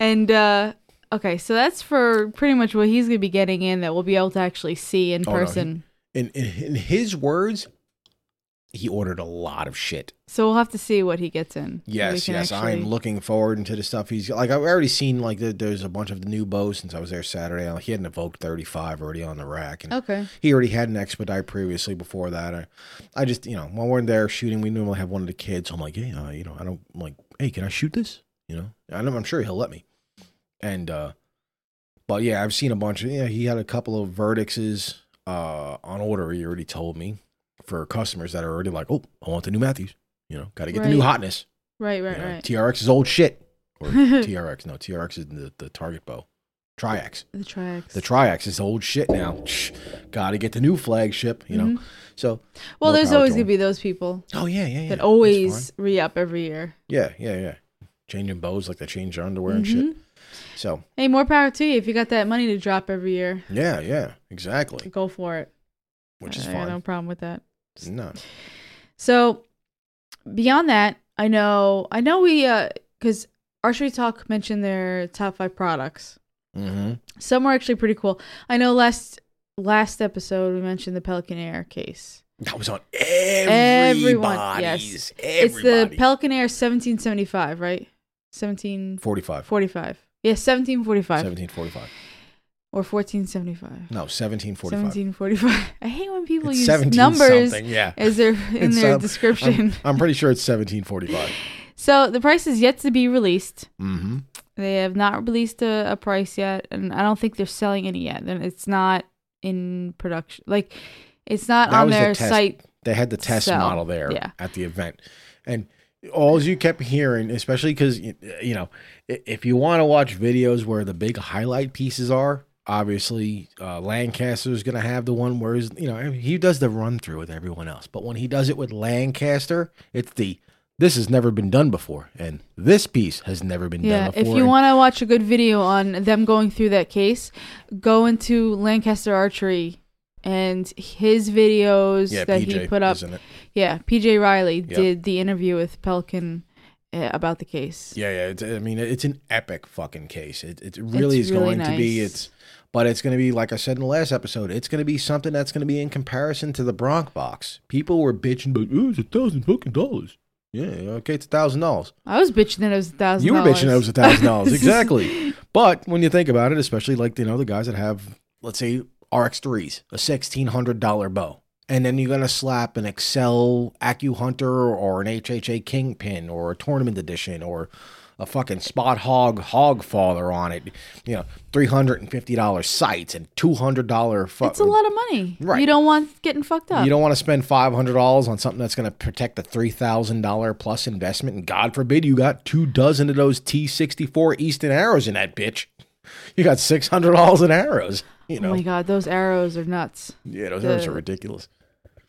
And uh okay, so that's for pretty much what he's gonna be getting in that we'll be able to actually see in Oh, no, he- person. In, in in his words, he ordered a lot of shit. so we'll have to see what he gets in. Yes, yes, actually- I'm looking forward into the stuff he's like. I've already seen like the, there's a bunch of the new bows since I was there Saturday. Like, he had an Evoke 35 already on the rack, and Okay. he already had an Expedite previously before that. I, I just you know when we're there shooting, we normally have one of the kids. I'm like, hey, uh, you know, I don't I'm like, hey, can I shoot this? You know, I know, I'm sure he'll let me. And uh, but yeah, I've seen a bunch of yeah. He had a couple of Vertix uh on order. He already told me for customers that are already like, oh, I want the new Mathews. You know, got to get the new hotness. Right, right, You know, right. TRX is old shit. Or (laughs) TRX, no, TRX is the, the target bow. Triax. the Triax. The Triax is old shit now. Got to get the new flagship, you know. Mhm. So, well, there's always gonna be those people oh yeah, yeah, yeah. that always re up every year. yeah, yeah, yeah. Changing bows like they change their underwear and shit. Mhm. So, Hey, more power to you if you got that money to drop every year. yeah, yeah, exactly. Go for it. Which is I got fine. no problem with that. No. So beyond that, I know I know we uh because Archery Talk mentioned their top five products. Mm-hmm. Some were actually pretty cool. I know last last episode we mentioned the Pelican Air case. That was on Everyone, yes. It's the Pelican Air 1775, right? 1745. 45. Yeah, 1745 1745. Or 1475. No, 1745. 1745. (laughs) I hate when people It's use 17 numbers something, yeah. as their (laughs) in It's, their um, description. I'm, I'm pretty sure it's 1745. (laughs) so the price is yet to be released. Mm-hmm. They have not released a, a price yet, and I don't think they're selling any yet. Then it's not in production. Like it's not That on was the their site. They had the test So, model there yeah. at the event, and all you kept hearing, especially because you know, if you want to watch videos where the big highlight pieces are, obviously uh, Lancaster is going to have the one where he's, you know he does the run through with everyone else, but when he does it with Lancaster, it's the this has never been done before, and this piece has never been Yeah, done before. if you want to watch a good video on them going through that case, go into Lancaster Archery and his videos yeah, that PJ, he put up. Yeah, PJ Reilly Yep. did the interview with Pelican uh, about the case. Yeah, yeah. It's, I mean, it's an epic fucking case. It, it really It's is really going to be. It's, but it's going to be like I said in the last episode. It's going to be something that's going to be in comparison to the Bronx box. People were bitching, but oh, it's a thousand fucking dollars. Yeah, okay, it's a thousand dollars. I was bitching that it was a thousand. You were bitching that it was a thousand dollars, exactly. (laughs) But when you think about it, especially like you know the guys that have, let's say RX threes, a sixteen hundred dollar bow, and then you're gonna slap an Axcel AccuHunter or an HHA Kingpin or a tournament edition or a fucking Spot Hogg Hogg Father on it, you know, three hundred and fifty dollars sights and two hundred dollar. Fu- It's a lot of money. Right. You don't want getting fucked up. You don't want to spend five hundred dollars on something that's going to protect the three thousand dollar plus investment, and God forbid you got two dozen of those T sixty four Easton arrows in that bitch. You got six hundred dollars in arrows. You Oh know, my god, those arrows are nuts. yeah, those the- arrows are ridiculous.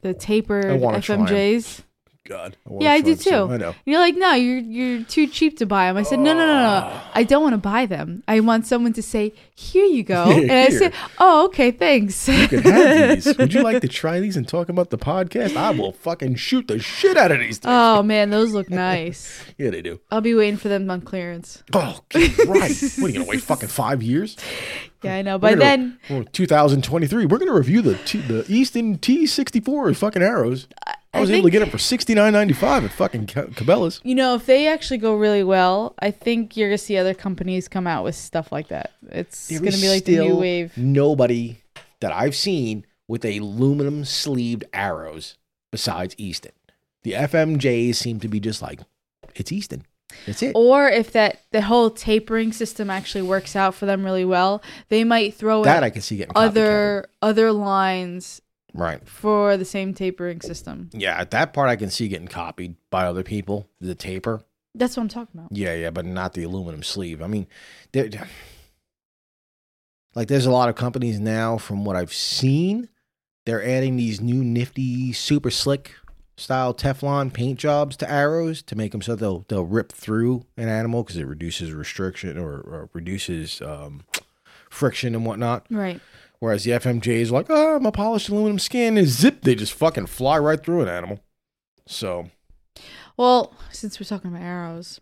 The tapered I wanna try 'em. FMJs. God. want Yeah, I do shrug too. I know. And you're like, no, you're you're too cheap to buy them. I said, no, no, no, no. Ah. I don't want to buy them. I want someone to say, here you go. (laughs) and I said, oh, okay, thanks. You can have (laughs) these. Would you like to try these and talk about the podcast? I will fucking shoot the shit out of these things. oh man, those look (laughs) nice. yeah, they do. I'll be waiting for them on clearance. Oh, right. what are you gonna wait fucking five years? Yeah, I know. We're By gonna- then, we're 2023. We're gonna review the T, the Easton T64 fucking arrows. I was able to get them for 69.95 at fucking Cabela's. you know, if they actually go really well, I think you're gonna see other companies come out with stuff like that. It's There gonna be like the new wave. Nobody that I've seen with aluminum sleeved arrows besides Easton. The FMJs seem to be just like it's Easton. That's it. Or if that the whole tapering system actually works out for them really well, they might throw that I can see getting other other lines right. for the same tapering system. Yeah, at that part I can see getting copied by other people. The taper. That's what I'm talking about. Yeah, yeah, but not the aluminum sleeve. I mean, there, like there's a lot of companies now, from what I've seen, they're adding these new nifty, super slick style Teflon paint jobs to arrows to make them so they'll they'll rip through an animal because it reduces restriction or, or reduces um, friction and whatnot. Right. Whereas the FMJ is like, oh, I'm polished aluminum skin, is zip, they just fucking fly right through an animal. So Well, since we're talking about arrows,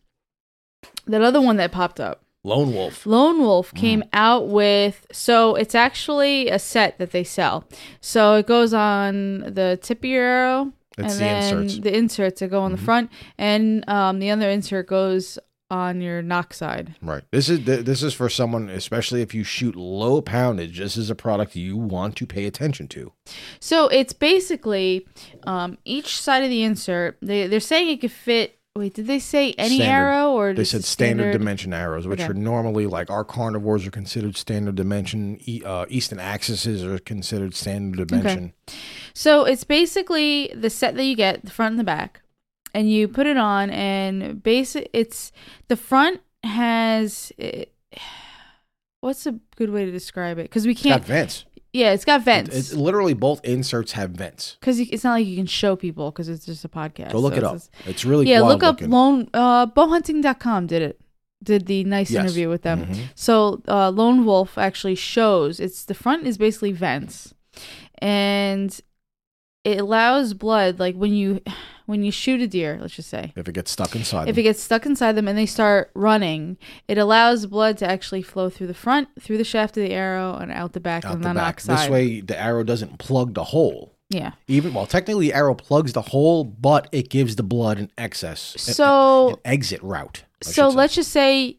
that other one that popped up, lone wolf. Lone Wolf Mm. came out with so it's actually a set that they sell. So it goes on the tip of your arrow, That's and the then inserts. the inserts that go on the Mhm. front, and um, the other insert goes on your nock side. Right. This is this is for someone, especially if you shoot low poundage. This is a product you want to pay attention to. So it's basically um, each side of the insert. They they're saying it could fit. Wait, did they say any Standard. arrow or They said a standard, dimension arrows, which Okay. are normally like our carnivores are considered standard dimension. E- uh, Easton Axis are considered standard dimension. So it's basically the set that you get, the front and the back, and you put it on, and basic. It's the front has. It, what's a good way to describe it? Because we It's got can't. vents. yeah, it's got vents. It's literally both inserts have vents. Because it's not like you can show people because it's just a podcast. Go look so it up. it's- It's really yeah, look up looking. lone uh, bowhunting.com did it. Did the nice Yes. interview with them. Mhm. So uh, Lone Wolf actually shows it's the front is basically vents, and it allows blood like when you when you shoot a deer, let's just say. If it gets stuck inside, If them. it gets stuck inside them and they start running, it allows blood to actually flow through the front, through the shaft of the arrow, and out the back out on the the back. This way, the arrow doesn't plug the hole. yeah. Even well, technically, the arrow plugs the hole, but it gives the blood an excess, an- So an exit route. I so should say. let's just say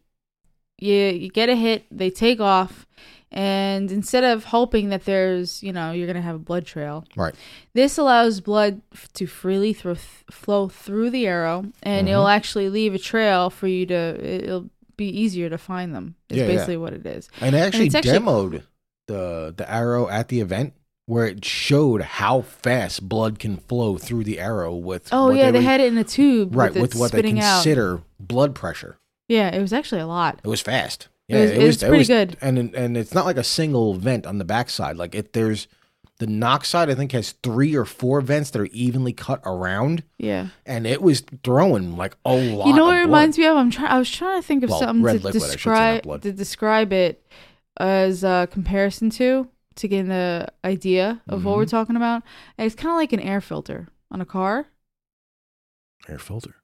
you you get a hit, they take off, and instead of hoping that there's you know you're gonna have a blood trail, right. this allows blood f- to freely thro- flow through the arrow, and Mhm. it'll actually leave a trail for you to. It'll be easier to find them. Is Yeah, yeah. basically what it is. And it actually, actually- demoed the the arrow at the event where it showed how fast blood can flow through the arrow with Oh yeah, they would- had it in a tube, right with, with what they spitting out. consider blood pressure. Yeah, it was actually a lot. It was fast. It was- it was pretty good. and and it's not like a single vent on the backside. Like if there's the nock side, I think has three or four vents that are evenly cut around, Yeah. and it was throwing like a lot. You know what it blood. reminds me of? I'm trying. I was trying to think of Well, something to liquid, I should say, not describe to describe it as a comparison to to get the idea of what we're Mhm. talking about. It's kind of like an air filter on a car, air filter,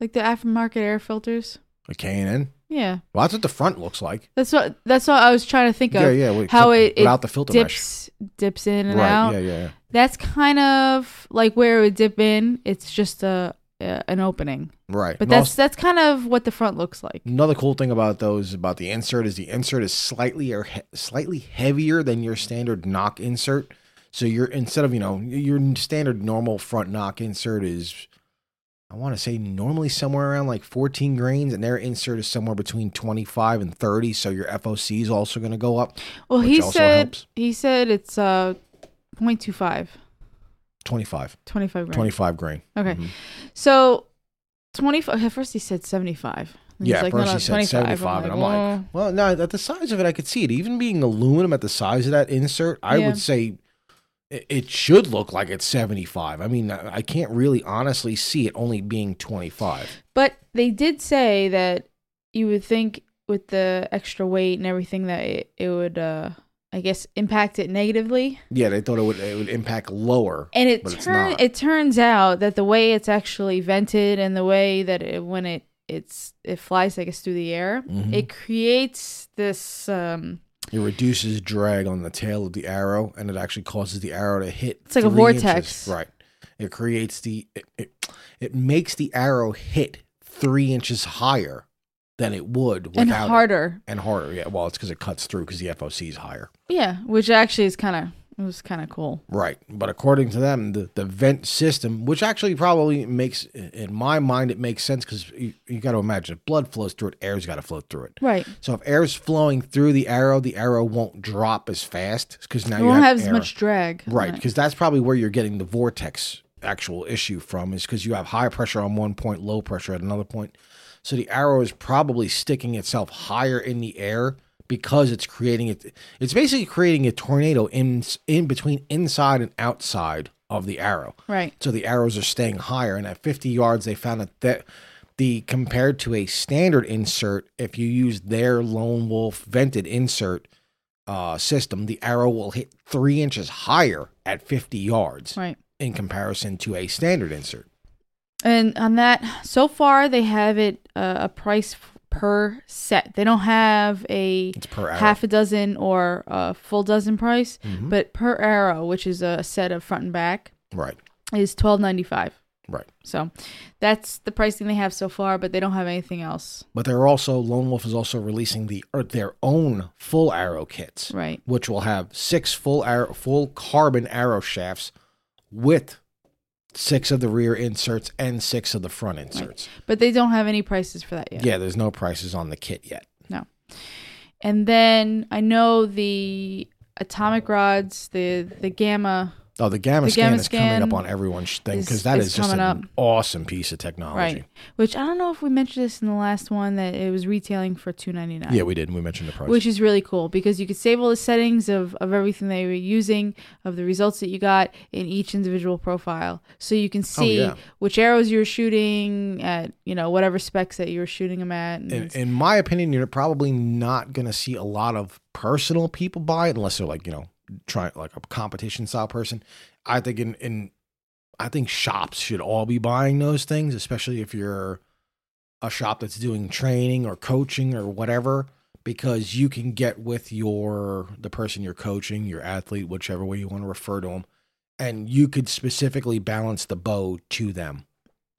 like the aftermarket air filters. a K and N. Yeah, Well, that's what the front looks like. that's what that's what I was trying to think of. Yeah, yeah. well, how except it- without the filter mesh. dips dips in and Right. out. Yeah, yeah, yeah. That's kind of like where it would dip in. It's just a, a an opening, Right. but And that's also- that's kind of what the front looks like. Another cool thing about those about the insert is the insert is slightly or he- slightly heavier than your standard nock insert. So you're instead of you know your standard normal front nock insert is I want to say normally somewhere around like 14 grains, and their insert is somewhere between 25 and 30. So your FOC is also going to go up Well, he said helps. he said it's uh 0.25, 25, 25 grams. 25 grain. Okay. Mhm. So 25 at first he said 75. And he's Yeah, like, first no, no, he said 25. 75, and I'm like, "Well, Well, no, at the size of it, I could see it. Even being aluminum at the size of that insert, I Yeah. would say it, should look like it's 75. I mean, I can't really honestly see it only being 25. But they did say that you would think with the extra weight and everything that it, it would, uh, I guess, impact it negatively. Yeah, they thought it would it would impact lower. And it But it's turn it turns out that the way it's actually vented and the way that it, when it it's it flies, I guess, through the air, Mhm. it creates this. Um, It reduces drag on the tail of the arrow, and it actually causes the arrow to hit. It's like a vortex. inches. right? It creates the it, it, it makes the arrow hit three inches higher than it would without and it. harder, and harder. Yeah, well, it's because it cuts through because the FOC is higher. yeah, which actually is kind of it was kind of cool. Right. But according to them, the, the vent system, which actually probably makes, in my mind, it makes sense because you, you got to imagine if blood flows through it, air's got to flow through it. Right, So if air's flowing through the arrow, the arrow won't drop as fast because now it you won't have, have as much drag. Right. Because that's probably where you're getting the vortex actual issue from is because you have high pressure on one point, low pressure at another point. So the arrow is probably sticking itself higher in the air because it's creating it. It's basically creating a tornado in in between inside and outside of the arrow. Right. So the arrows are staying higher, and at 50 yards, they found that that the compared to a standard insert, if you use their lone wolf vented insert uh, system, the arrow will hit three inches higher at 50 yards Right. in comparison to a standard insert. And on that, so far they have it uh, a price per set. They don't have a It's per arrow. half a dozen or a full dozen price, Mhm. but per arrow, which is a set of front and back, Right. is twelve ninety five. Right. So that's the pricing they have so far, but they don't have anything else. But they're also Lone Wolf is also releasing the or their own full arrow kits, Right. which will have six full arrow full carbon arrow shafts with six of the rear inserts and six of the front inserts. But they don't have any prices for that yet. Yeah, there's no prices on the kit yet. No. And then I know the atomic rods, the the gamma Oh, the gamma The scan gamma is coming up on everyone's thing because that is is, just an up. awesome piece of technology. Right. Which I don't know if we mentioned this in the last one that it was retailing for two ninety nine. Yeah, we did. We mentioned the price. Which is really cool because you could save all the settings of, of everything they were using, of the results that you got in each individual profile. So you can oh, see Oh, yeah. which arrows you were shooting at, you know, whatever specs that you were shooting them at. And in, in my opinion, you're probably not going to see a lot of personal people buy it unless they're like, you know, trying like a competition style person. I think in, in I think shops should all be buying those things, especially if you're a shop that's doing training or coaching or whatever, because you can get with your the person you're coaching, your athlete, whichever way you want to refer to them, and you could specifically balance the bow to them.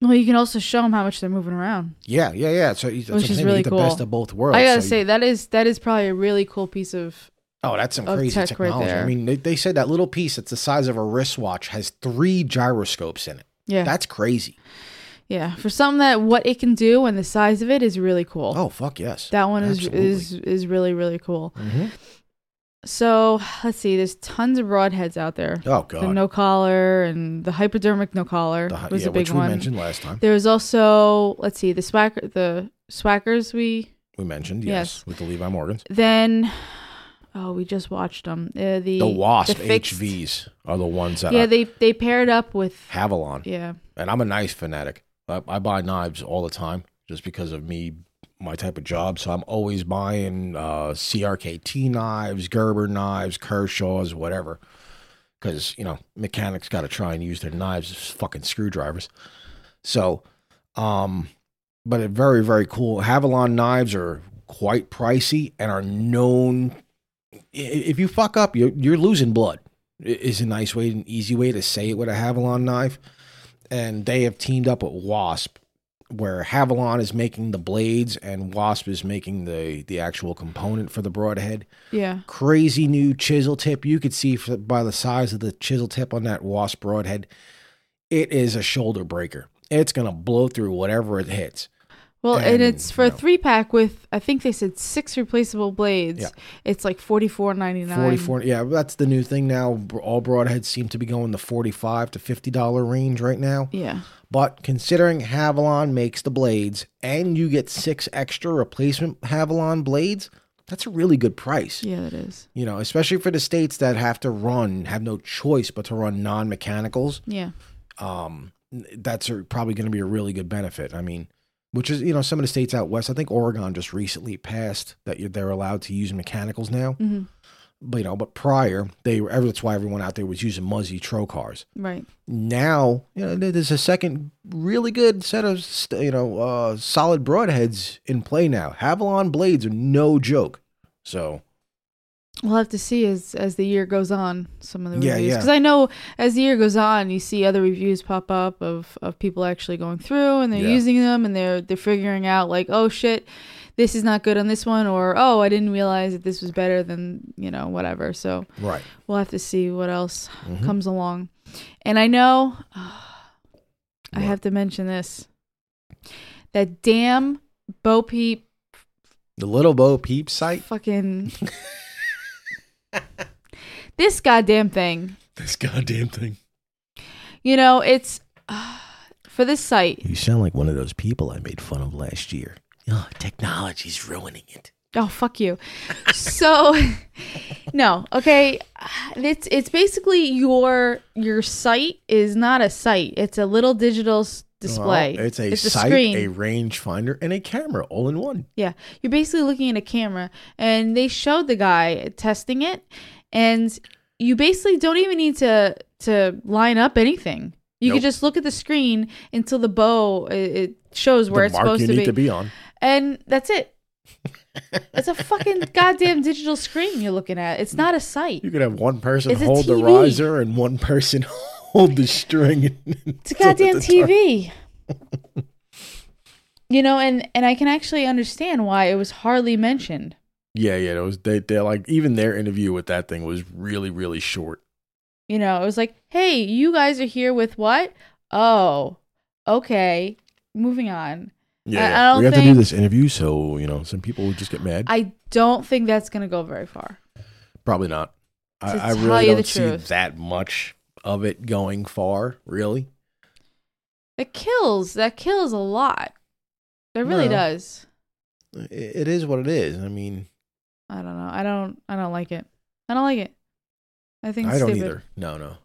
well, you can also show them how much they're moving around. Yeah, yeah, yeah. So that's what I'm Which is you really get the best cool. of both worlds. I gotta So say that is that is probably a really cool piece of Oh, that's some crazy tech right technology. I there. mean, they, they said that little piece that's the size of a wristwatch has three gyroscopes in it. yeah That's crazy. yeah for something that what it can do and the size of it is really cool. Oh, fuck yes. that one is absolutely. is is really really cool. Mhm. So let's see, there's tons of broadheads out there. Oh, god, The no collar and the hypodermic no collar The was yeah, a big which we one. mentioned last time. There's also let's see the Swhacker the Swhackers we We mentioned, yes, Yes. with the Levi Morgans. then oh we just watched them uh, the The Wasp the fixed- HVs are the ones that yeah are they they paired up with Havalon. yeah And I'm a knife fanatic. I, I buy knives all the time just because of me, my type of job. So I'm always buying uh, CRKT knives, Gerber knives, Kershaw's, whatever. Because, you know, mechanics got to try and use their knives as fucking screwdrivers. So, um, but it very, very cool. Havalon knives are quite pricey and are known. If you fuck up, you're, you're losing blood. Is a nice way, an easy way to say it with a Havalon knife and they have teamed up with Wasp, where Havalon is making the blades and Wasp is making the the actual component for the broadhead. yeah Crazy new chisel tip. You could see f- by the size of the chisel tip on that Wasp broadhead, it is a shoulder breaker. It's gonna blow through whatever it hits. Well and, And, it's for you a three pack with I think they said six replaceable blades Yeah. it's like forty four ninety nine Forty four. Yeah, that's the new thing now. All broadheads seem to be going the forty five to fifty dollar range right now. yeah But considering Havalon makes the blades and you get six extra replacement Havalon blades, That's a really good price. Yeah, that is. You know, especially for the states that have to run, have no choice but to run non mechanicals. Yeah. Um, that's a, probably going to be a really good benefit. I mean, which is you know some of the states out west. I think Oregon just recently passed that they're allowed to use mechanicals now. hmm But you know, but prior they were. That's why everyone out there was using Muzzy trocars. Right. Now, you know, there's a second really good set of you know uh, solid broadheads in play now. Havalon blades are no joke. So We'll have to see as as the year goes on some of the Yeah, reviews yeah. because I know as the year goes on you see other reviews pop up of of people actually going through and they're Yeah. using them and they're they're figuring out like oh shit this is not good on this one or oh I didn't realize that this was better than you know whatever so right, we'll have to see what else Mhm. comes along and I know (sighs) I have to mention this that damn Bo Peep the little Bo Peep sight. fucking (laughs) this goddamn thing This goddamn thing. You know, it's uh, for this sight. You sound like one of those people I made fun of last year. Oh, technology's ruining it. Oh, fuck you. So, (laughs) no, okay. It's it's basically your your sight is not a sight. It's a little digital s- display. Well, it's a It's a screen. a rangefinder, and a camera all in one. Yeah, you're basically looking at a camera, and they showed the guy testing it, and you basically don't even need to to line up anything. You Nope. can just look at the screen until the bow it, shows where the it's supposed to be. to be on. and that's it. (laughs) it's a fucking goddamn digital screen you're looking at. It's not a sight. You could have one person It's hold the riser and one person (laughs) hold the string. (laughs) It's a (laughs) goddamn TV. (laughs) you know, and and I can actually understand why it was hardly mentioned. Yeah, yeah. It was they. They like even their interview with that thing was really, really short. You know, it was like, "Hey, you guys are here with what? Oh, okay. Moving on." Yeah, I-. I don't we have to do this interview, so you know some people would just get mad. I don't think that's going to go very far. Probably not. I, I really don't the see truth. that much of it going far. Really, It kills. That kills a lot. It really No. does. it, it is what it is. I mean, I don't know. I don't. I don't like it. I don't like it. I think I don't stupid. either. No, no.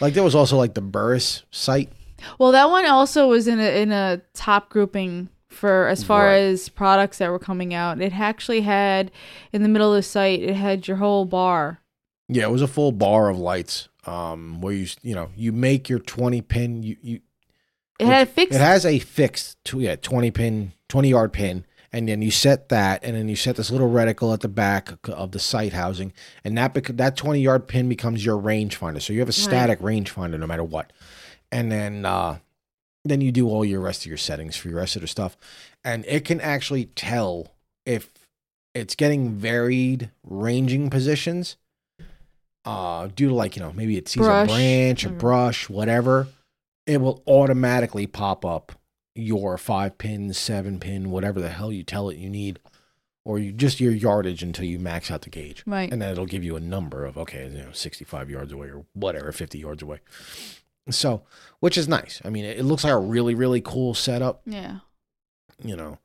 Like there was also like the Burris sight. Well, that one also was in a in a top grouping for as far Right. as products that were coming out. It actually had in the middle of the sight. It had your whole bar. Yeah, it was a full bar of lights. Um, where you you know you make your twenty pin. You you It had a fixed. It has a fixed tw- yeah, 20 pin, 20 yard pin. And then you set that, and then you set this little reticle at the back of the sight housing, and that bec- that 20 yard pin becomes your rangefinder. So you have a static rangefinder no matter what. And then uh, then you do all your rest of your settings for your rest of the stuff, and it can actually tell if it's getting varied ranging positions. Uh, due to like you know maybe it sees Brush. a branch, a Mhm. brush, whatever it will automatically pop up your five pin, seven pin, whatever the hell you tell it you need, or you just your yardage until you max out the gauge, right. and then it'll give you a number of okay, you know, sixty five yards away or whatever, fifty yards away. So, which is nice. I mean, it, it looks like a really really cool setup. yeah. You know,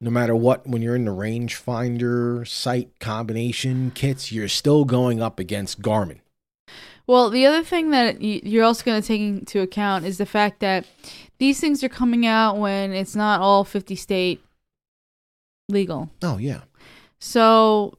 no matter what, when you're in the rangefinder sight combination kits, you're still going up against Garmin. Well, the other thing that you're also going to take into account is the fact that these things are coming out when it's not all 50 state legal. Oh yeah, So,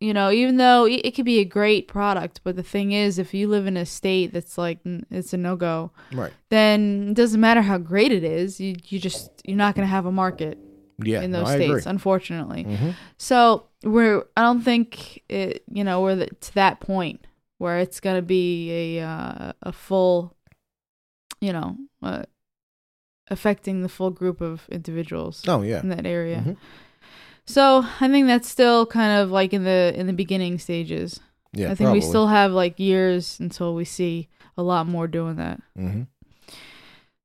you know, even though it, it could be a great product, but the thing is, if you live in a state that's like it's a no go, right. then it doesn't matter how great it is. You you just you're not going to have a market Yeah, in those I states, unfortunately. Mhm. So we're I don't think it you know we're the, to that point where it's going to be a uh, a full you know uh, affecting the full group of individuals Oh yeah. in that area. Mhm. So I think that's still kind of like in the in the beginning stages. Yeah, I think we still have like years until we see a lot more doing that. hmm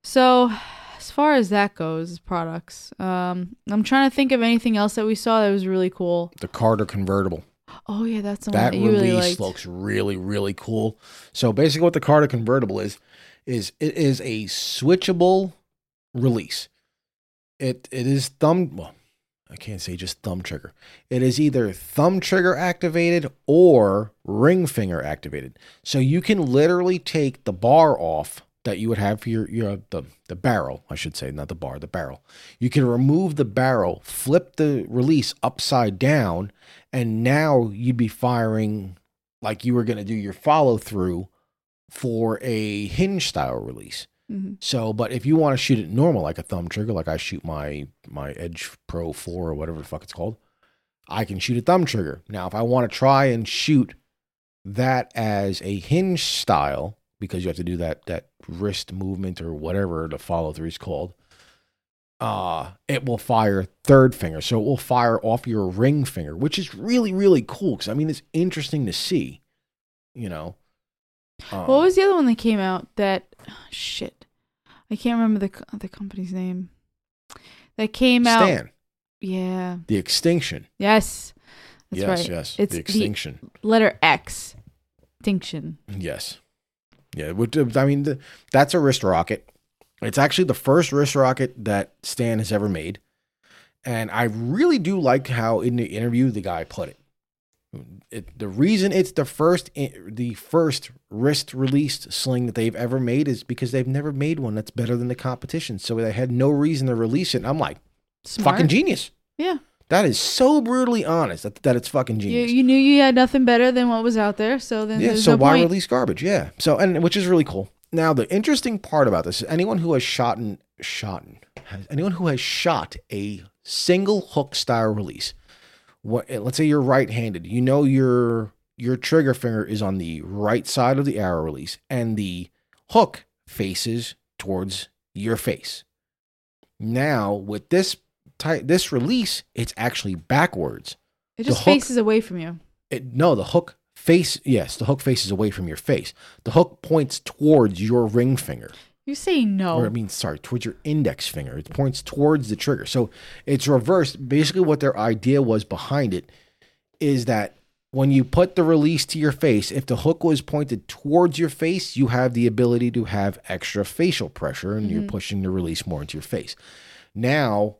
So as far as that goes, products. Um, I'm trying to think of anything else that we saw that was really cool. The Carter convertible. Oh yeah, that's the one That that really release liked. looks really, really cool. So basically, what the Carter convertible is, is it is a switchable release. It it is thumb. Well, I can't say just thumb trigger. It is either thumb trigger activated or ring finger activated. So you can literally take the bar off that you would have for your, your the, the barrel, I should say, not the bar, the barrel. You can remove the barrel, flip the release upside down, and now you'd be firing like you were going to do your follow through for a hinge style release. hmm So, but if you want to shoot it normal, like a thumb trigger, like I shoot my my Edge Pro Four or whatever the fuck it's called, I can shoot a thumb trigger. Now, if I want to try and shoot that as a hinge style, because you have to do that that wrist movement or whatever the follow through is called, uh, it will fire third finger. So it will fire off your ring finger, which is really really cool. Because I mean, it's interesting to see. You know. Um, What was the other one that came out? That (sighs) shit, I can't remember the the company's name. That came out. Stan? Yeah. The extinction. Yes. That's yes, right. yes. It's the the- extinction. Letter X. Extinction. Yes. Yeah. uh, I mean, the, that's a wrist rocket. It's actually the first wrist rocket that Stan has ever made. And I really do like how in the interview the guy put it. It, the reason it's the first the first wrist released sling that they've ever made is because they've never made one that's better than the competition. So they had no reason to release it. And I'm like, Smart. fucking genius. Yeah. That is so brutally honest that, that it's fucking genius. you knew you had nothing better than what was out there, so then yeah, so no why point. release garbage? Yeah. So and which is really cool. Now the interesting part about this is anyone who has shot and shot has anyone who has shot a single hook style release. What eh, let's say you're right-handed, you know your your trigger finger is on the right side of the arrow release and the hook faces towards your face. Now with this this release, it's actually backwards it the just hook- faces away from you. it, no, the hook face. Yes, the hook faces away from your face. The hook points towards your ring finger, You say no. or I mean, sorry, towards your index finger. It points towards the trigger. So it's reversed. Basically, what their idea was behind it is that when you put the release to your face, if the hook was pointed towards your face, you have the ability to have extra facial pressure, and you're Mhm. pushing the release more into your face. Now,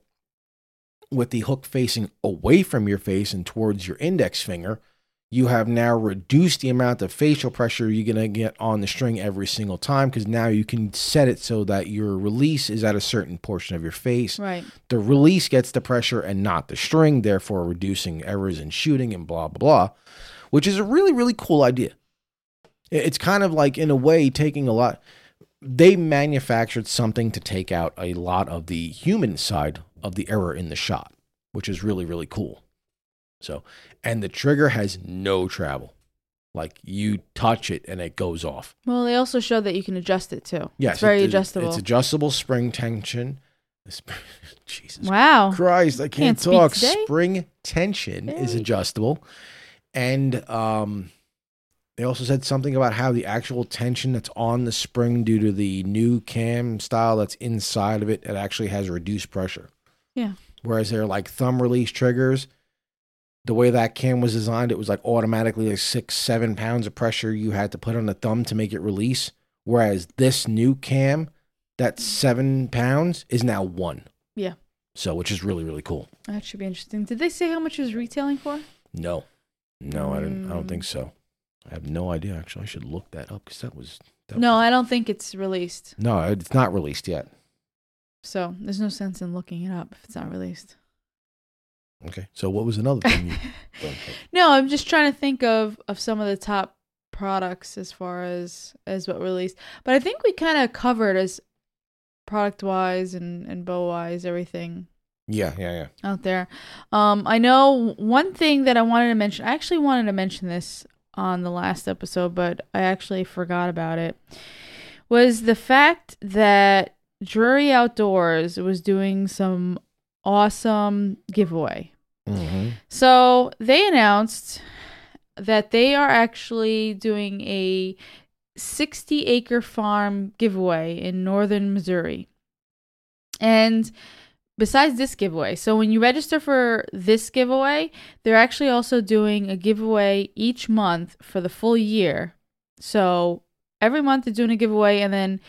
with the hook facing away from your face and towards your index finger, you have now reduced the amount of facial pressure you're going to get on the string every single time because now you can set it so that your release is at a certain portion of your face. right. The release gets the pressure and not the string, therefore reducing errors in shooting and blah, blah, blah, which is a really, really cool idea. It's kind of like, in a way, taking a lot. They manufactured something to take out a lot of the human side of the error in the shot, which is really, really cool. So, and the trigger has no travel. Like you touch it and it goes off. Well, they also showed that you can adjust it too. Yes, it's very it- adjustable. It's adjustable spring tension. This- (laughs) Jesus wow. Christ, I can't, Can't talk. Spring tension is adjustable. And um, they also said something about how the actual tension that's on the spring due to the new cam style that's inside of it, it actually has reduced pressure. Yeah. Whereas they're like thumb release triggers, the way that cam was designed, it was like automatically like six, seven pounds of pressure you had to put on the thumb to make it release. Whereas this new cam, that seven pounds is now one. Yeah. So, which is really, really cool. That should be interesting. Did they say how much it was retailing for? No, no, I didn't. I don't Mm. think so. I have no idea. Actually, I should look that up because that was. That No, was- I don't think it's released. no, it's not released yet. So there's no sense in looking it up if it's not released. Okay, so what was another thing? You, (laughs) No, I'm just trying to think of of some of the top products as far as as what released. But I think we kind of covered as product wise and and bow wise everything yeah, yeah, yeah. out there. Um, I know one thing that I wanted to mention. I actually wanted to mention this on the last episode, but I actually forgot about it. Was the fact that Drury Outdoors was doing some awesome giveaway. Mm-hmm. So they announced that they are actually doing a 60 acre farm giveaway in northern Missouri. And besides this giveaway, so when you register for this giveaway, they're actually also doing a giveaway each month for the full year. So every month they're doing a giveaway, and then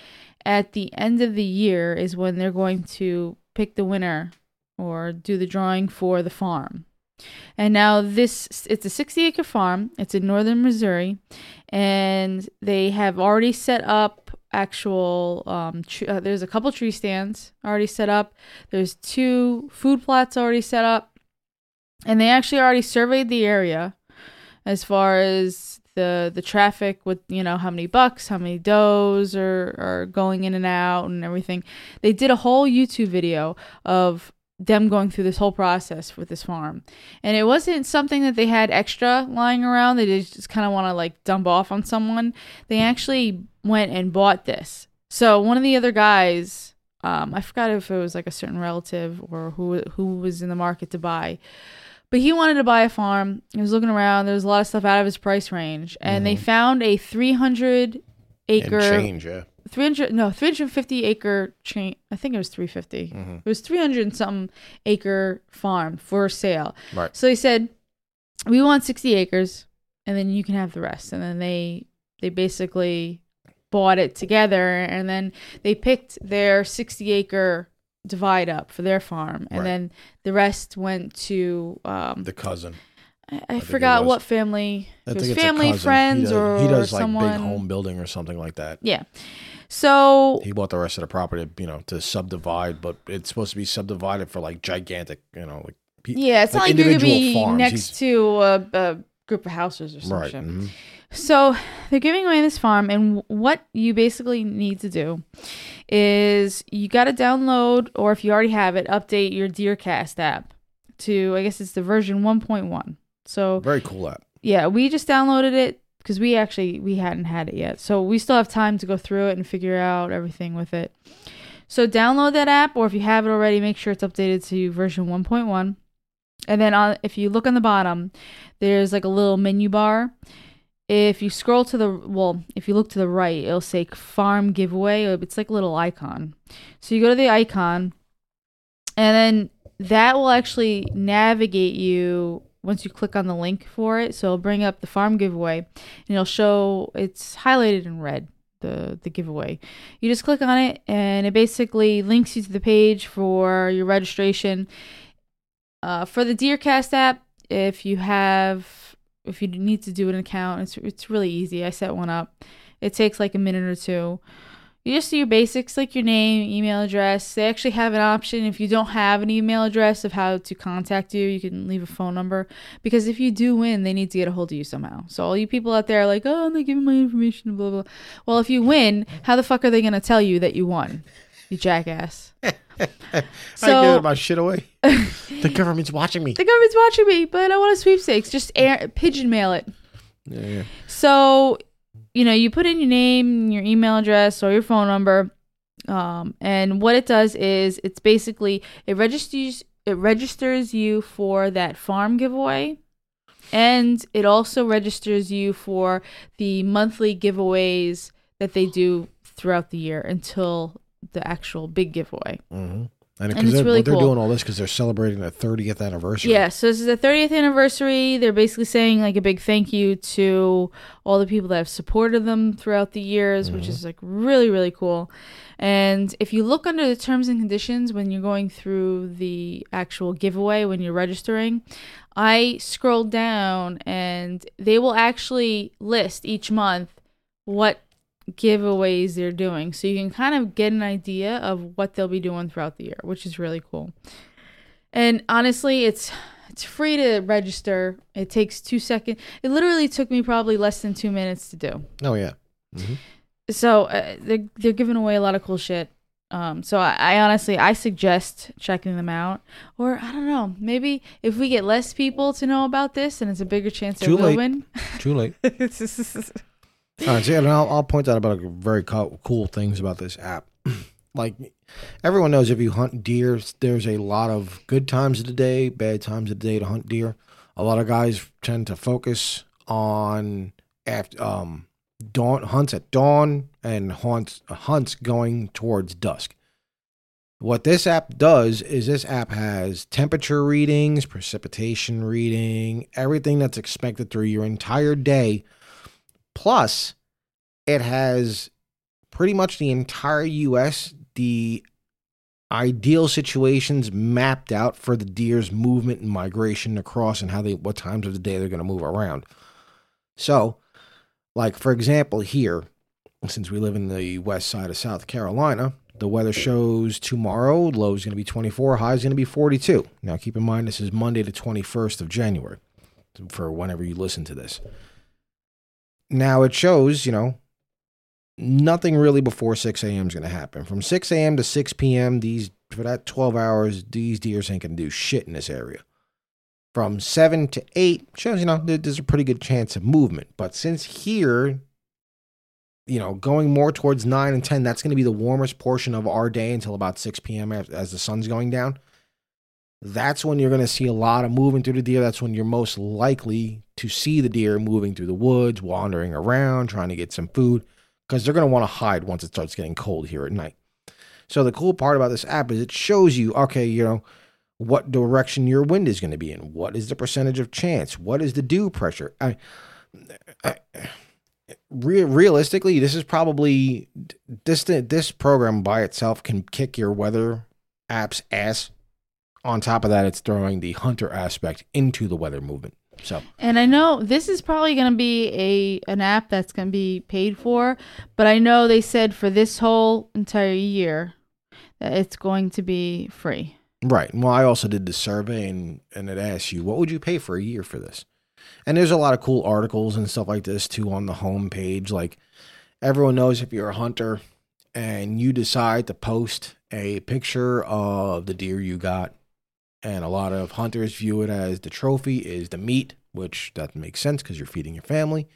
at the end of the year is when they're going to pick the winner or do the drawing for the farm. And now this it's a 60 acre farm. It's in northern Missouri and they have already set up actual um tr- uh, there's a couple tree stands already set up. There's two food plots already set up. And they actually already surveyed the area as far as the the traffic with you know how many bucks, how many does are are going in and out and everything. They did a whole YouTube video of them going through this whole process with this farm. And it wasn't something that they had extra lying around. They just kind of want to like dump off on someone. They actually went and bought this. So one of the other guys, um, I forgot if it was like a certain relative or who who was in the market to buy. But he wanted to buy a farm. He was looking around. There was a lot of stuff out of his price range, and they found a 300 acre And change, yeah. 300 no 350 acre chain i think it was 350 Mm-hmm. it was 300 and something acre farm for sale Right. so they said we want 60 acres and then you can have the rest and then they they basically bought it together and then they picked their 60 acre divide up for their farm and Right. then the rest went to um The cousin. I, I it forgot was. what family I it was it's a family cousin. friends he does, or he does like someone big home building or something like that. yeah so He bought the rest of the property, you know, to subdivide, but it's supposed to be subdivided for like gigantic, you know, like pe- Yeah, it's not like like you're gonna individual be farms. next He's- to a, a group of houses or some right. shit. mhm. So they're giving away this farm, and what you basically need to do is you got to download, or if you already have it, update your DeerCast app to I guess it's the version 1.1. So Very cool app. yeah, we just downloaded it because we actually we hadn't had it yet, so we still have time to go through it and figure out everything with it. So download that app, or if you have it already, make sure it's updated to version 1.1. And then on, if you look on the bottom, there's like a little menu bar. If you scroll to the well, if you look to the right, it'll say farm giveaway. It's like a little icon. So you go to the icon, and then that will actually navigate you once you click on the link for it. So it'll bring up the farm giveaway, and it'll show it's highlighted in red the the giveaway. You just click on it, and it basically links you to the page for your registration. Uh, for the DeerCast app, if you have if you need to do an account, it's it's really easy. I set one up. It takes like a minute or two. You just do your basics like your name, email address. They actually have an option if you don't have an email address of how to contact you, you can leave a phone number. Because if you do win, they need to get a hold of you somehow. So all you people out there are like, oh, they're giving my information, blah blah. Well, if you win, how the fuck are they gonna tell you that you won? You jackass. (laughs) I So- give my shit away. (laughs) the government's watching me. The government's watching me, but I want a sweepstakes. Just air, pigeon mail it. Yeah, yeah. So, you know, you put in your name, your email address, or your phone number, um, and what it does is it's basically it registers it registers you for that farm giveaway, and it also registers you for the monthly giveaways that they do throughout the year until the actual big giveaway. hmm And, And it's they're, really they're cool. doing all this because they're celebrating their 30th anniversary. Yeah, so this is the 30th anniversary. They're basically saying like a big thank you to all the people that have supported them throughout the years, which is like really, really cool. And if you look under the terms and conditions when you're going through the actual giveaway, when you're registering, I scrolled down and they will actually list each month what giveaways they're doing. So you can kind of get an idea of what they'll be doing throughout the year, which is really cool. And honestly, it's it's free to register. It takes 2 seconds. It literally took me probably less than 2 minutes to do. Oh, yeah. So, uh, they're they're giving away a lot of cool shit. Um, so I, I honestly I suggest checking them out, or I don't know, maybe if we get less people to know about this, and it's a bigger chance that Too we'll late. win. Too late. (laughs) All right, so yeah, and I'll, I'll point out about very co- cool things about this app. (clears throat) like everyone knows, if you hunt deer, there's a lot of good times of the day, bad times of the day to hunt deer. A lot of guys tend to focus on after um dawn hunts at dawn and hunts hunts going towards dusk. What this app does is this app has temperature readings, precipitation reading, everything that's expected through your entire day. Plus, it has pretty much the entire US, the ideal situations mapped out for the deer's movement and migration across and how they what times of the day they're going to move around. So, like for example, here, since we live in the west side of South Carolina, the weather shows tomorrow low is going to be 24, high is going to be 42. Now, keep in mind this is Monday, the 21st of January, for whenever you listen to this. Now it shows, you know, nothing really before 6 a.m. is going to happen. From 6 a.m. to 6 p.m., these for that 12 hours, these deers ain't going to do shit in this area. From 7 to 8 shows, you know, there's a pretty good chance of movement. But since here, you know, going more towards 9 and 10, that's going to be the warmest portion of our day until about 6 p.m. as the sun's going down. That's when you're going to see a lot of moving through the deer. That's when you're most likely to see the deer moving through the woods, wandering around, trying to get some food because they're going to want to hide once it starts getting cold here at night. So the cool part about this app is it shows you, okay, you know, what direction your wind is going to be in. What is the percentage of chance? What is the dew pressure? I, I, re- realistically, this is probably this this program by itself can kick your weather app's ass. On top of that, it's throwing the hunter aspect into the weather movement. So, and I know this is probably going to be a an app that's going to be paid for, but I know they said for this whole entire year that it's going to be free. Right. Well, I also did the survey and and it asks you what would you pay for a year for this, and there's a lot of cool articles and stuff like this too on the home page. Like everyone knows if you're a hunter and you decide to post a picture of the deer you got and a lot of hunters view it as the trophy is the meat, which doesn't make sense because you're feeding your family.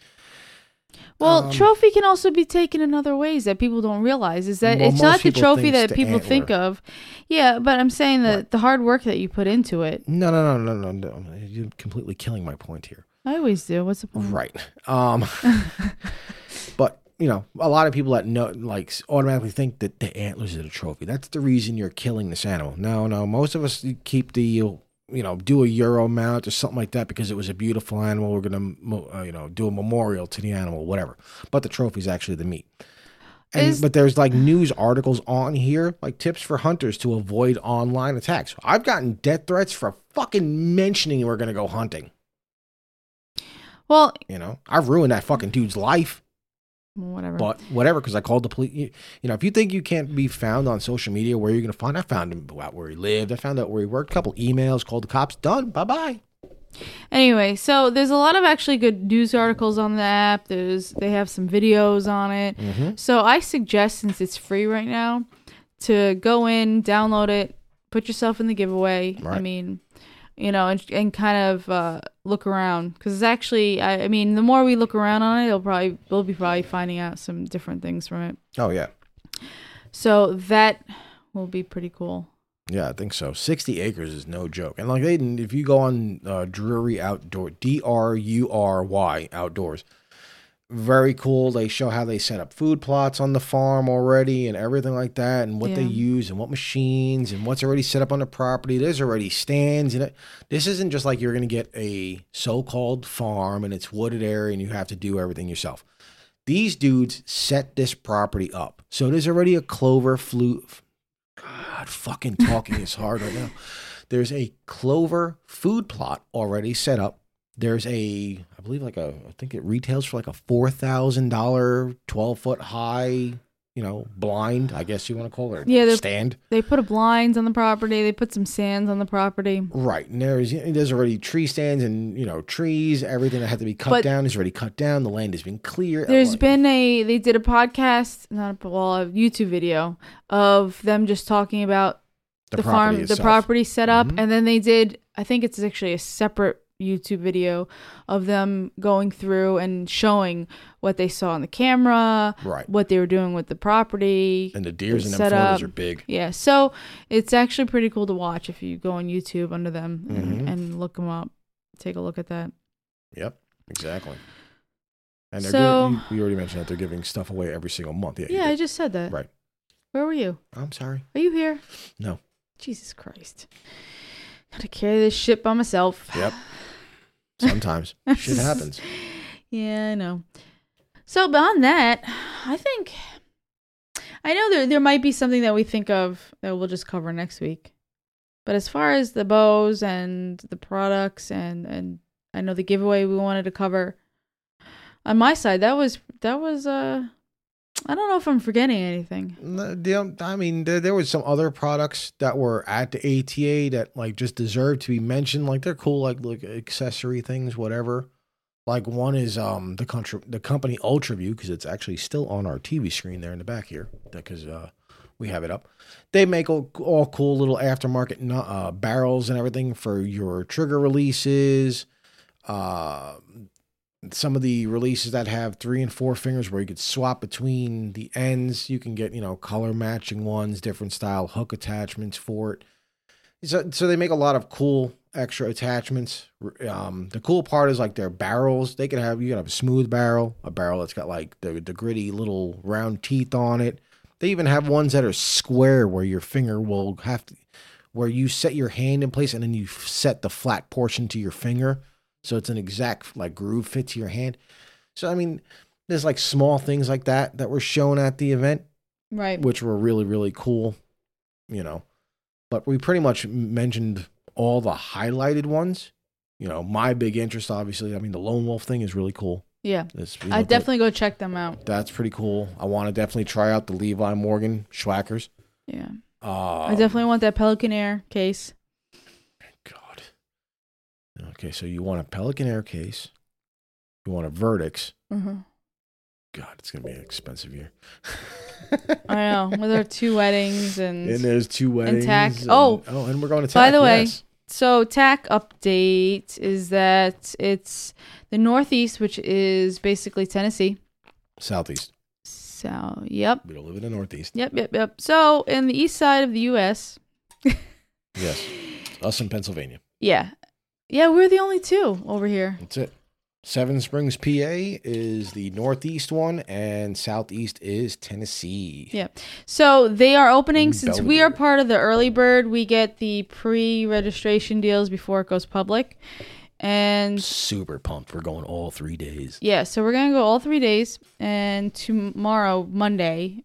Well, um, trophy can also be taken in other ways that people don't realize. Is that well, it's not the trophy that people antler. think of. Yeah, but I'm saying that right. the hard work that you put into it. No, no, no, no, no, no. You're completely killing my point here. I always do. What's the point? Right. Um, (laughs) but you know, a lot of people that know, like, automatically think that the antlers are the trophy. That's the reason you're killing this animal. No, no. Most of us keep the, you know, do a euro mount or something like that because it was a beautiful animal. We're gonna, uh, you know, do a memorial to the animal, whatever. But the trophy is actually the meat. And, is, but there's like news articles on here, like tips for hunters to avoid online attacks. I've gotten death threats for fucking mentioning we're gonna go hunting. Well, you know, I've ruined that fucking dude's life whatever. But whatever, because I called the police. You, you, know, if you think you can't be found on social media, where are you going to find? I found him out where he lived. I found out where he worked. A couple emails, called the cops. Done. Bye bye. Anyway, so there's a lot of actually good news articles on the app. There's they have some videos on it. Mm-hmm. So I suggest since it's free right now to go in, download it, put yourself in the giveaway. Right. I mean, you know, and, and kind of uh, look around because it's actually, I, I, mean, the more we look around on it, it'll probably we'll be probably finding out some different things from it. Oh yeah. So that will be pretty cool. Yeah, I think so. Sixty acres is no joke, and like they, if you go on uh, Drury Outdoor, D R U R Y Outdoors, very cool. They show how they set up food plots on the farm already and everything like that, and what yeah. they use and what machines and what's already set up on the property. There's already stands. You know, this isn't just like you're going to get a so-called farm and it's wooded area and you have to do everything yourself. These dudes set this property up, so there's already a clover flute. God, fucking talking is hard right now. (laughs) There's a clover food plot already set up there's a, I believe like a, I think it retails for like a four thousand dollar, twelve foot high, you know, blind. I guess you want to call it. Yeah, stand. They put a blinds on the property. They put some sands on the property. Right, and there's there's already tree stands and you know trees. Everything that had to be cut but down is already cut down. The land has been clear. There's been a they did a podcast, not a well, a YouTube video of them just talking about the, the farm, itself. the property set up, mm-hmm. and then they did. I think it's actually a separate YouTube video of them going through and showing what they saw on the camera, right? What they were doing with the property, and the deers and them photos are big. Yeah, so it's actually pretty cool to watch if you go on YouTube under them and, mm-hmm. and look them up. Take a look at that. Yep, exactly. And they're so, giving, we already mentioned that they're giving stuff away every single month. Yeah, yeah I just said that. Right. Where were you? I'm sorry. Are you here? No. Jesus Christ. Gotta carry this shit by myself. Yep. Sometimes shit happens. (laughs) Yeah, I know. So beyond that, I think I know there there might be something that we think of that we'll just cover next week. But as far as the bows and the products and and I know the giveaway we wanted to cover on my side, that was that was uh I don't know if I'm forgetting anything. Um, I mean, there, there was some other products that were at the ATA that like just deserve to be mentioned. Like they're cool, like like accessory things, whatever. Like one is um the country the company UltraView because it's actually still on our TV screen there in the back here because uh we have it up. They make all, all cool little aftermarket uh, barrels and everything for your trigger releases. Uh, some of the releases that have three and four fingers where you could swap between the ends. You can get, you know, color matching ones, different style hook attachments for it. So, so they make a lot of cool extra attachments. Um, the cool part is like their barrels. They can have you can have a smooth barrel, a barrel that's got like the the gritty little round teeth on it. They even have ones that are square where your finger will have to, where you set your hand in place and then you set the flat portion to your finger so it's an exact like groove fit to your hand. So I mean, there's like small things like that that were shown at the event, Right. which were really really cool, you know. But we pretty much mentioned all the highlighted ones. You know, my big interest, obviously. I mean, the lone wolf thing is really cool. Yeah. You I know, that- definitely go check them out. that's pretty cool. I want to definitely try out the Levi Morgan Swhackers. Yeah. Uh, I definitely want that Pelican Air case. Okay, so you want a Pelican Air case. You want a Vertix. Mm-hmm. God, it's gonna be an expensive year. I know. With our two (laughs) weddings and, And there's two weddings. tack- and- oh, oh, and we're going to TAC. by the way, yes. So TAC update is that it's the Northeast, which is basically Tennessee. southeast. So yep, We don't live in the northeast. yep, yep, yep. So in the east side of the U.S., Yes, (laughs) us in Pennsylvania. yeah, yeah, we're the only two over here. That's it. Seven Springs, PA is the northeast one, and southeast is Tennessee. Yeah. So they are opening In since we are part of the early bird. We get the pre-registration deals before it goes public, and Super pumped. We're going all three days. Yeah, so we're gonna go all three days, and tomorrow, Monday,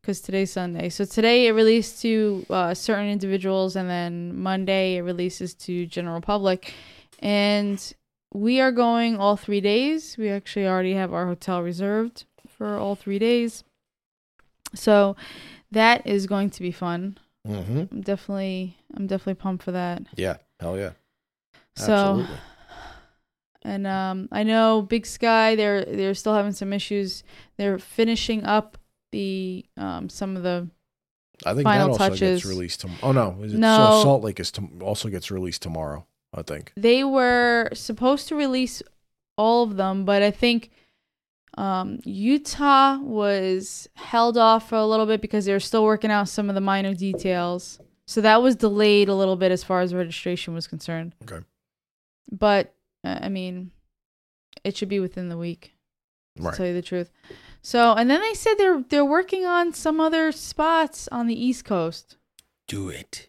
because today's Sunday. So today it released to uh, certain individuals, and then Monday it releases to general public. And we are going all three days. We actually already have our hotel reserved for all three days. So that is going to be fun. Mm-hmm. I'm definitely, I'm definitely pumped for that. Yeah. Hell yeah. So. Absolutely. And um, I know Big Sky, they're they're still having some issues. They're finishing up the um, some of the I think final that also touches. gets released. Tom- oh no, is it No. so Salt Lake is tom- also gets released tomorrow. I think. they were supposed to release all of them, but I think um, Utah was held off for a little bit because they were still working out some of the minor details. So that was delayed a little bit as far as registration was concerned. Okay. But uh, I mean, it should be within the week. to Right. tell you the truth. So, and then they said they're they're working on some other spots on the East Coast. Do it.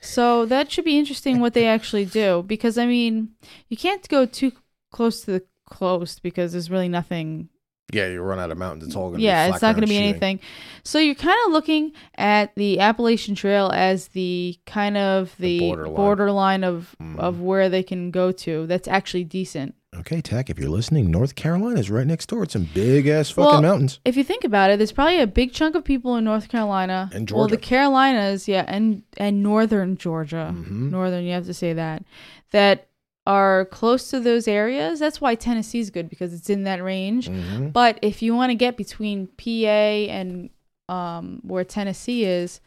So that should be interesting what they (laughs) actually do because I mean, you can't go too close to the coast because there's really nothing. Yeah, you run out of mountains. It's all gonna. Yeah, be it's not going to to be anything. So you're kind of looking at the Appalachian Trail as the kind of The the, borderline. borderline of Mhm. of where they can go to. That's actually decent. Okay, TAC. If you're listening, North Carolina is right next door. It's some big ass fucking Well, mountains. If you think about it, there's probably a big chunk of people in North Carolina And Georgia. Well, the Carolinas, yeah, and and northern Georgia, Mhm. northern. You have to say that that are close to those areas. That's why Tennessee's good because it's in that range. Mhm. But if you want to get between PA and um, where Tennessee is,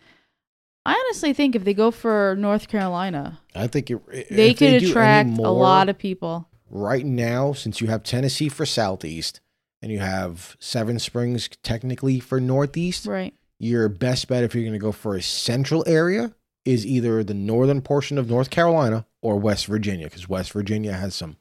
I honestly think if they go for North Carolina, I think it, they could any attract a lot of people. Right now, since you have Tennessee for southeast and you have Seven Springs technically for northeast. Right. Your best bet if you're going to go for a central area is either the northern portion of North Carolina or West Virginia, because West Virginia has some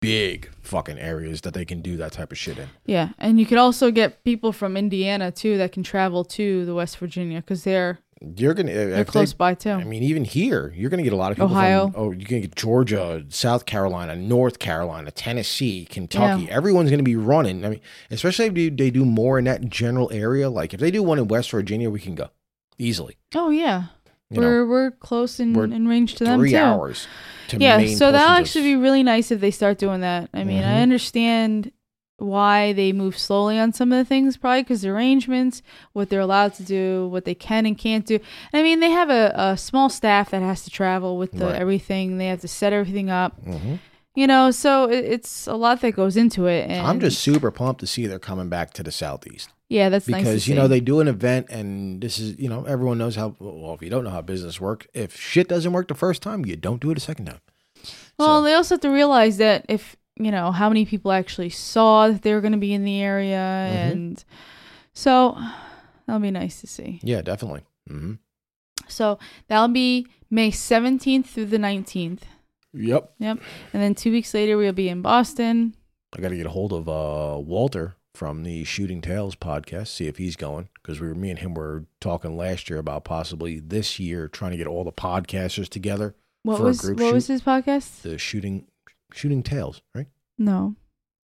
big fucking areas that they can do that type of shit in. Yeah, and you could also get people from Indiana too that can travel to the West Virginia because they're You're gonna. They're if they- close by too. I mean, even here, you're to get a lot of people Ohio. From, oh, you're to get Georgia, South Carolina, North Carolina, Tennessee, Kentucky. Everyone's going to be running. I mean, especially if they, do more in that general area. Like if they do one in West Virginia, we can go easily. oh yeah, You we're we're close in, we're in range to them three too. hours. To yeah, so that'll actually be really nice if they start doing that. I mean, I Mhm. understand why they move slowly on some of the things, probably because the arrangements, what they're allowed to do, what they can and can't do. I mean, they have a, a small staff that has to travel with the Right. everything. They have to set everything up, Mhm. you know. So it, it's a lot that goes into it. And I'm just super pumped to see they're coming back to the southeast yeah, that's nice to because you see. know they do an event and this is you know everyone knows how well if you don't know how business works if shit doesn't work the first time you don't do it a second time. Well, So- they also have to realize that if you know how many people actually saw that they were going to be in the area, Mhm. and so that'll be nice to see. Yeah, definitely. hmm So that'll be May seventeenth through the nineteenth, Yep. Yep. And then two weeks later we'll be in Boston. I got to get a hold of uh, Walter from the Shooting Tales podcast, see if he's going. Because we were, me and him were talking last year about possibly this year trying to get all the podcasters together. What For a was what was his podcast? The Shooting Shooting tails, right? No.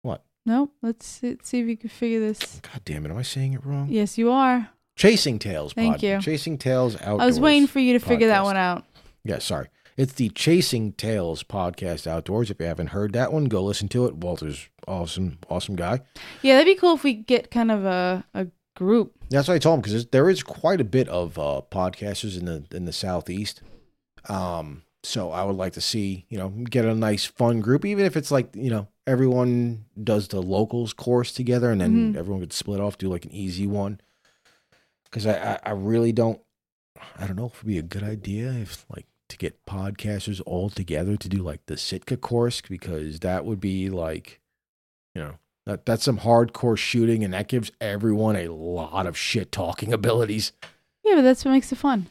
What? No. Let's see, see if you can figure this. God damn it, am I saying it wrong? Yes, you are. Chasing tails. Thank pod- you. Chasing tails outdoors. I was waiting for you to figure that one out. Yeah, sorry. It's the Chasing Tails podcast outdoors. If you haven't heard that one, go listen to it. Walter's awesome, awesome guy. Yeah, that'd be cool if we get kind of a, a group. That's what I told him because there is quite a bit of uh, podcasters in the in the southeast. Um, so I would like to see you know get a nice fun group, even if it's like you know everyone does the locals course together, and then Mhm. everyone could split off, do like an easy one. Because I, I I really don't I don't know if it'd be a good idea if like to get podcasters all together to do like the Sitka course because that would be like you know that that's some hardcore shooting, and that gives everyone a lot of shit talking (laughs) abilities. Yeah, but that's what makes it fun.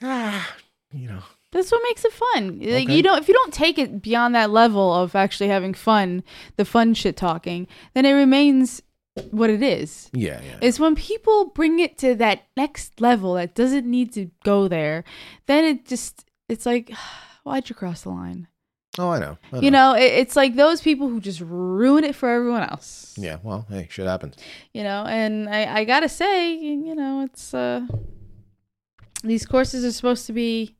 Ah, you know, That's what makes it fun. Like, Okay. You don't if you don't take it beyond that level of actually having fun, the fun shit talking, then it remains what it is. yeah, yeah. It's when people bring it to that next level that doesn't need to go there, then it just it's like (sighs) why'd you cross the line? oh, I know. I You know, it, it's like those people who just ruin it for everyone else. Yeah. Well, hey, shit happens. You know, and I I got to say, you know, it's uh these courses are supposed to be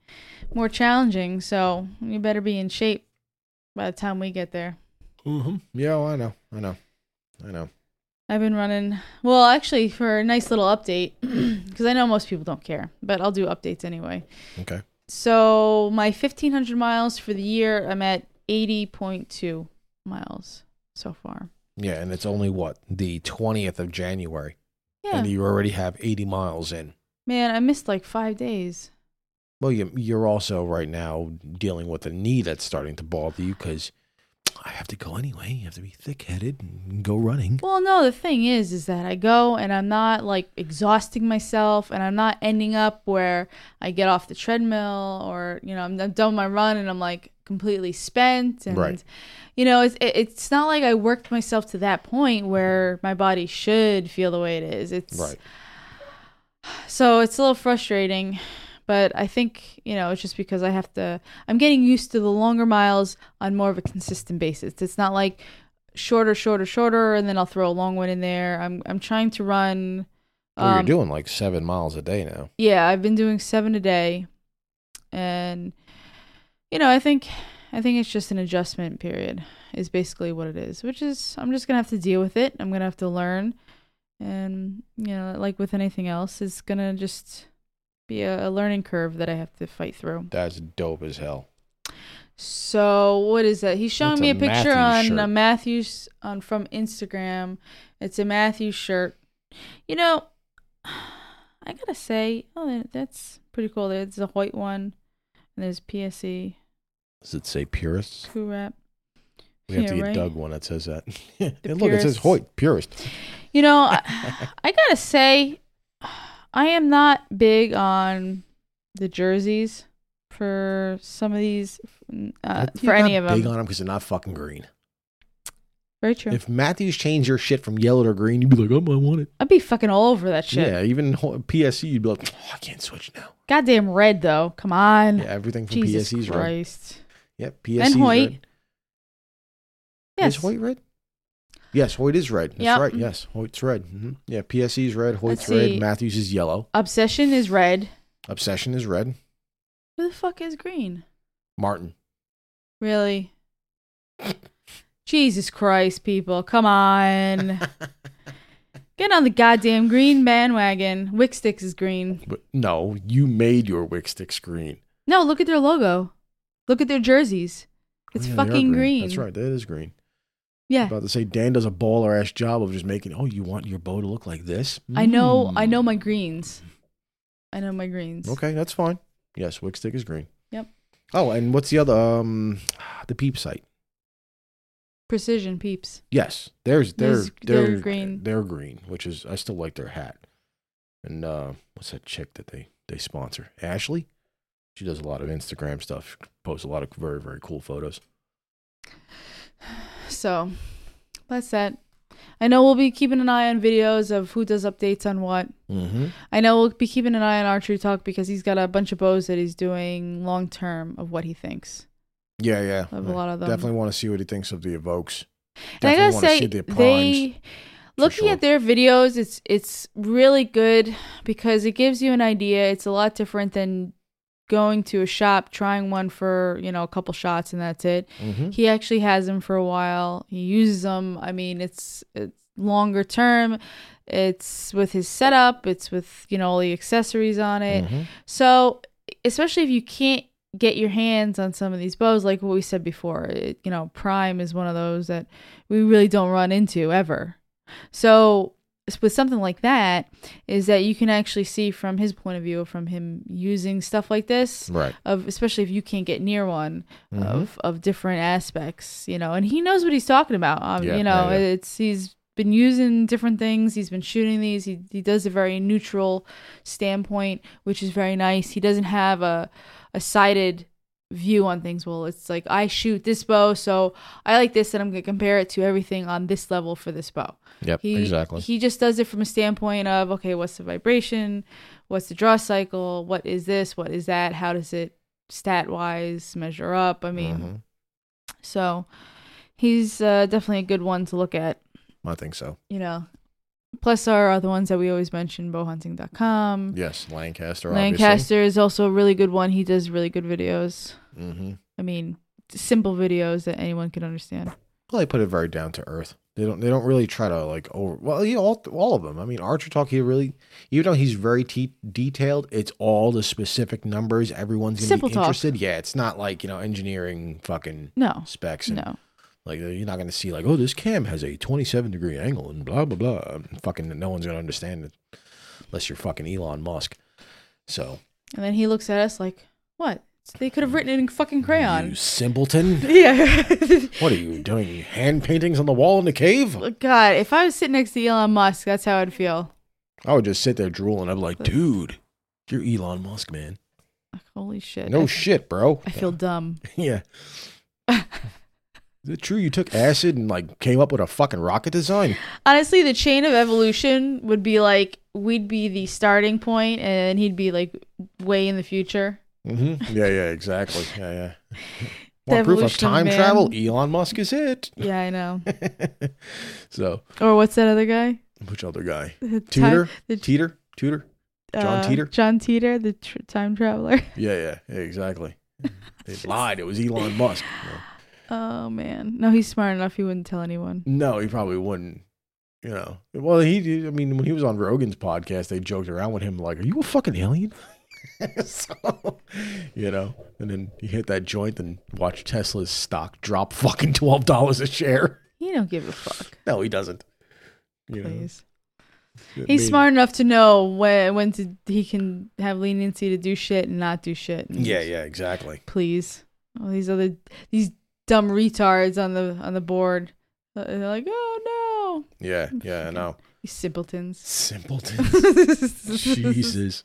more challenging, so you better be in shape by the time we get there. Mm-hmm. Yeah, well, I know. I know. I know. I've been running, well, actually, for a nice little update, (clears throat) because I know most people don't care, but I'll do updates anyway. Okay. So, my 1500 miles for the year, I'm at 80.2 miles so far. Yeah, and it's only what the twentieth of January, Yeah. and you already have eighty miles in. Man, I missed like five days. Well, you, you're also right now dealing with a knee that's starting to bother you because I have to go anyway. You have to be thick headed and go running. Well, no, the thing is, is that I go and I'm not like exhausting myself and I'm not ending up where I get off the treadmill or, you know, I'm, I'm done my run and I'm like completely spent. And, Right. you know, it's, it, it's not like I worked myself to that point where my body should feel the way it is. It's Right. (sighs) so it's a little frustrating, but I think, you know, it's just because I have to, I'm getting used to the longer miles on more of a consistent basis. It's not like shorter, shorter, shorter, and then I'll throw a long one in there. I'm, I'm trying to run. Well, um, you're doing like seven miles a day now. yeah, I've been doing seven a day, and you know, I think I think it's just an adjustment period is basically what it is. Which is I'm just gonna have to deal with it. I'm gonna have to learn, and you know, like with anything else, it's gonna just be a, a learning curve that I have to fight through. That's dope as hell. So what is that? He's showing That's me a a picture Mathews on uh, shirt. a Mathews on from Instagram. It's a Mathews shirt. You know, I gotta say, oh, that's pretty cool. There's a white one, and there's PSE Does it say purists? Cool Wrap. We have Yeah, to get right. Doug one that says that. (laughs) and look, it says. Hoyt, purist. You know, I, (laughs) I gotta say, I am not big on the jerseys for some of these, uh, for any of them. Big on them because they're not fucking green. Very true. If Mathews changed your shit from yellow to green, you'd be like, oh, I want it. I'd be fucking all over that shit. Yeah, even PSE, you'd be like, oh, I can't switch now. Goddamn red though. Come on. Yeah, everything from Jesus PSE's red. Christ. Yep, PSE's And Hoyt. red. Yes. Is Hoyt red? Yes, Hoyt is red. That's Yep. right. Yes, Hoyt's red. hmm Yeah, PSE's red. Hoyt's Let's red. see. Mathews is yellow. Obsession is red. Obsession is red. Who the fuck is green? Martin. Really? Jesus Christ, people. Come on. (laughs) Get on the goddamn green bandwagon. Wicksticks is green. But no, you made your wick sticks green. No, look at their logo. Look at their jerseys. It's Yeah, they are fucking green. That's right. That is green. Yeah. About to say Dan does a baller ass job of just making. Oh, you want your bow to look like this? I know I Mm. know my greens. I know my greens. Okay, that's fine. Yes, wick stick is green. Yep. Oh, and what's the other? Um, the peep sight. Precision peeps. Yes, there's they're There's- they're, they're green. They're green, which is I still like their hat. And uh, what's that chick that they they sponsor? Ashley. She does a lot of Instagram stuff. Posts a lot of very very cool photos. (sighs) (sighs) (sighs) So that's that. I know we'll be keeping an eye on videos of who does updates on what. Mm-hmm. I know we'll be keeping an eye on Archery Talk because he's got a bunch of bows that he's doing long term of what he thinks Yeah, yeah. of a lot of them. Definitely want to see what he thinks of the evokes. And I Definitely gotta say, the primes. they looking sure. at their videos, it's it's really good because it gives you an idea. It's a lot different than going to a shop trying one for you know a couple shots and that's it. Mhm. He actually has them for a while. He uses them. I mean, it's it's longer term. It's with his setup. It's with you know all the accessories on it. Mhm. So, especially if you can't get your hands on some of these bows, like what we said before, it, you know, Prime is one of those that we really don't run into ever. So, with something like that, is that you can actually see from his point of view, from him using stuff like this, Right. of especially if you can't get near one Mhm. of of different aspects, you know, and he knows what he's talking about. Um, Yeah, you know, yeah, yeah. it's he's been using different things. He's been shooting these. He he does a very neutral standpoint, which is very nice. He doesn't have a a sided view on things. Well, it's like I shoot this bow, so I like this, and I'm gonna compare it to everything on this level for this bow. Yep. He exactly. he just does it from a standpoint of okay, what's the vibration, what's the draw cycle, what is this, what is that, how does it stat wise measure up? I mean, Mhm. so he's uh, definitely a good one to look at. I think so. You know, plus our other ones that we always mention, bowhunting.com. Yes, Lancaster. Lancaster is also a really good one. He does really good videos. Mm-hmm. I mean, simple videos that anyone can understand. Well, they put it very down to earth. They don't. They don't really try to like over. Well, you know, all, all of them. I mean, Archer Talk. He really, even though he's very te- detailed, it's all the specific numbers. Everyone's gonna Simple be talk. interested. Yeah, it's not like you know engineering fucking No, specs. And, no. Like you're not gonna see like, oh, this cam has a 27 degree angle and blah blah blah. Fucking, no one's gonna understand it unless you're fucking Elon Musk. So And then he looks at us like, what? They could have written it in fucking crayon. you simpleton. (laughs) Yeah. (laughs) what are you doing? Hand paintings on the wall in the cave? God, if I was sitting next to Elon Musk, that's how I'd feel. I would just sit there drooling. I'd be like, dude, you're Elon Musk, man. Holy shit. No I, shit, bro. I feel dumb. (laughs) yeah. Is it true you took acid and like came up with a fucking rocket design? Honestly, the chain of evolution would be like we'd be the starting point, and he'd be like way in the future. Mm-hmm. Yeah, yeah, exactly. Yeah, yeah. (laughs) Proof of time travel? Elon Musk is it. Yeah, I know. (laughs) so, Or what's that other guy? which other guy? The time- Tutor? the, Teeter? Tutor? John uh, Teeter? John Teeter, the tr- time traveler. Yeah, yeah, yeah, exactly. (laughs) They lied. It was Elon Musk. No. Oh man, no, he's smart enough. He wouldn't tell anyone. No, he probably wouldn't. You know, well, he. I mean, when he was on Rogan's podcast, they joked around with him like, "Are you a fucking alien?" (laughs) so, you know, and then he hit that joint and watched Tesla's stock drop fucking twelve dollars a share. He don't give a fuck. No, he doesn't. You know, Please. it He's made- smart enough to know when when to he can have leniency to do shit and not do shit. Yeah, yeah, exactly. Please, all these other these dumb retards on the on the board. Uh, They're like, oh no. Yeah, yeah, I know. no, (laughs) you simpletons. Simpletons. (laughs) Jesus.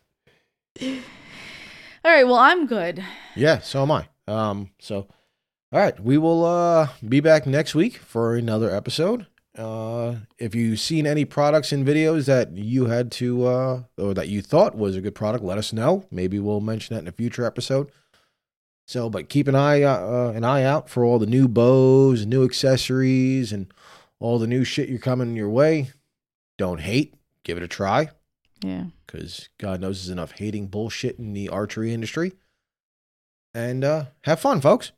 All right, well I'm good. Yeah, so am I. Um, so All right, we will uh, be back next week for another episode. Uh, if you've seen any products and videos that you had to uh, or that you thought was a good product, let us know. Maybe we'll mention that in a future episode. So, but keep an eye uh, an eye out for all the new bows, new accessories, and all the new shit you're coming your way. Don't hate, give it a try, Yeah. because God knows there's enough hating bullshit in the archery industry. And uh, have fun, folks.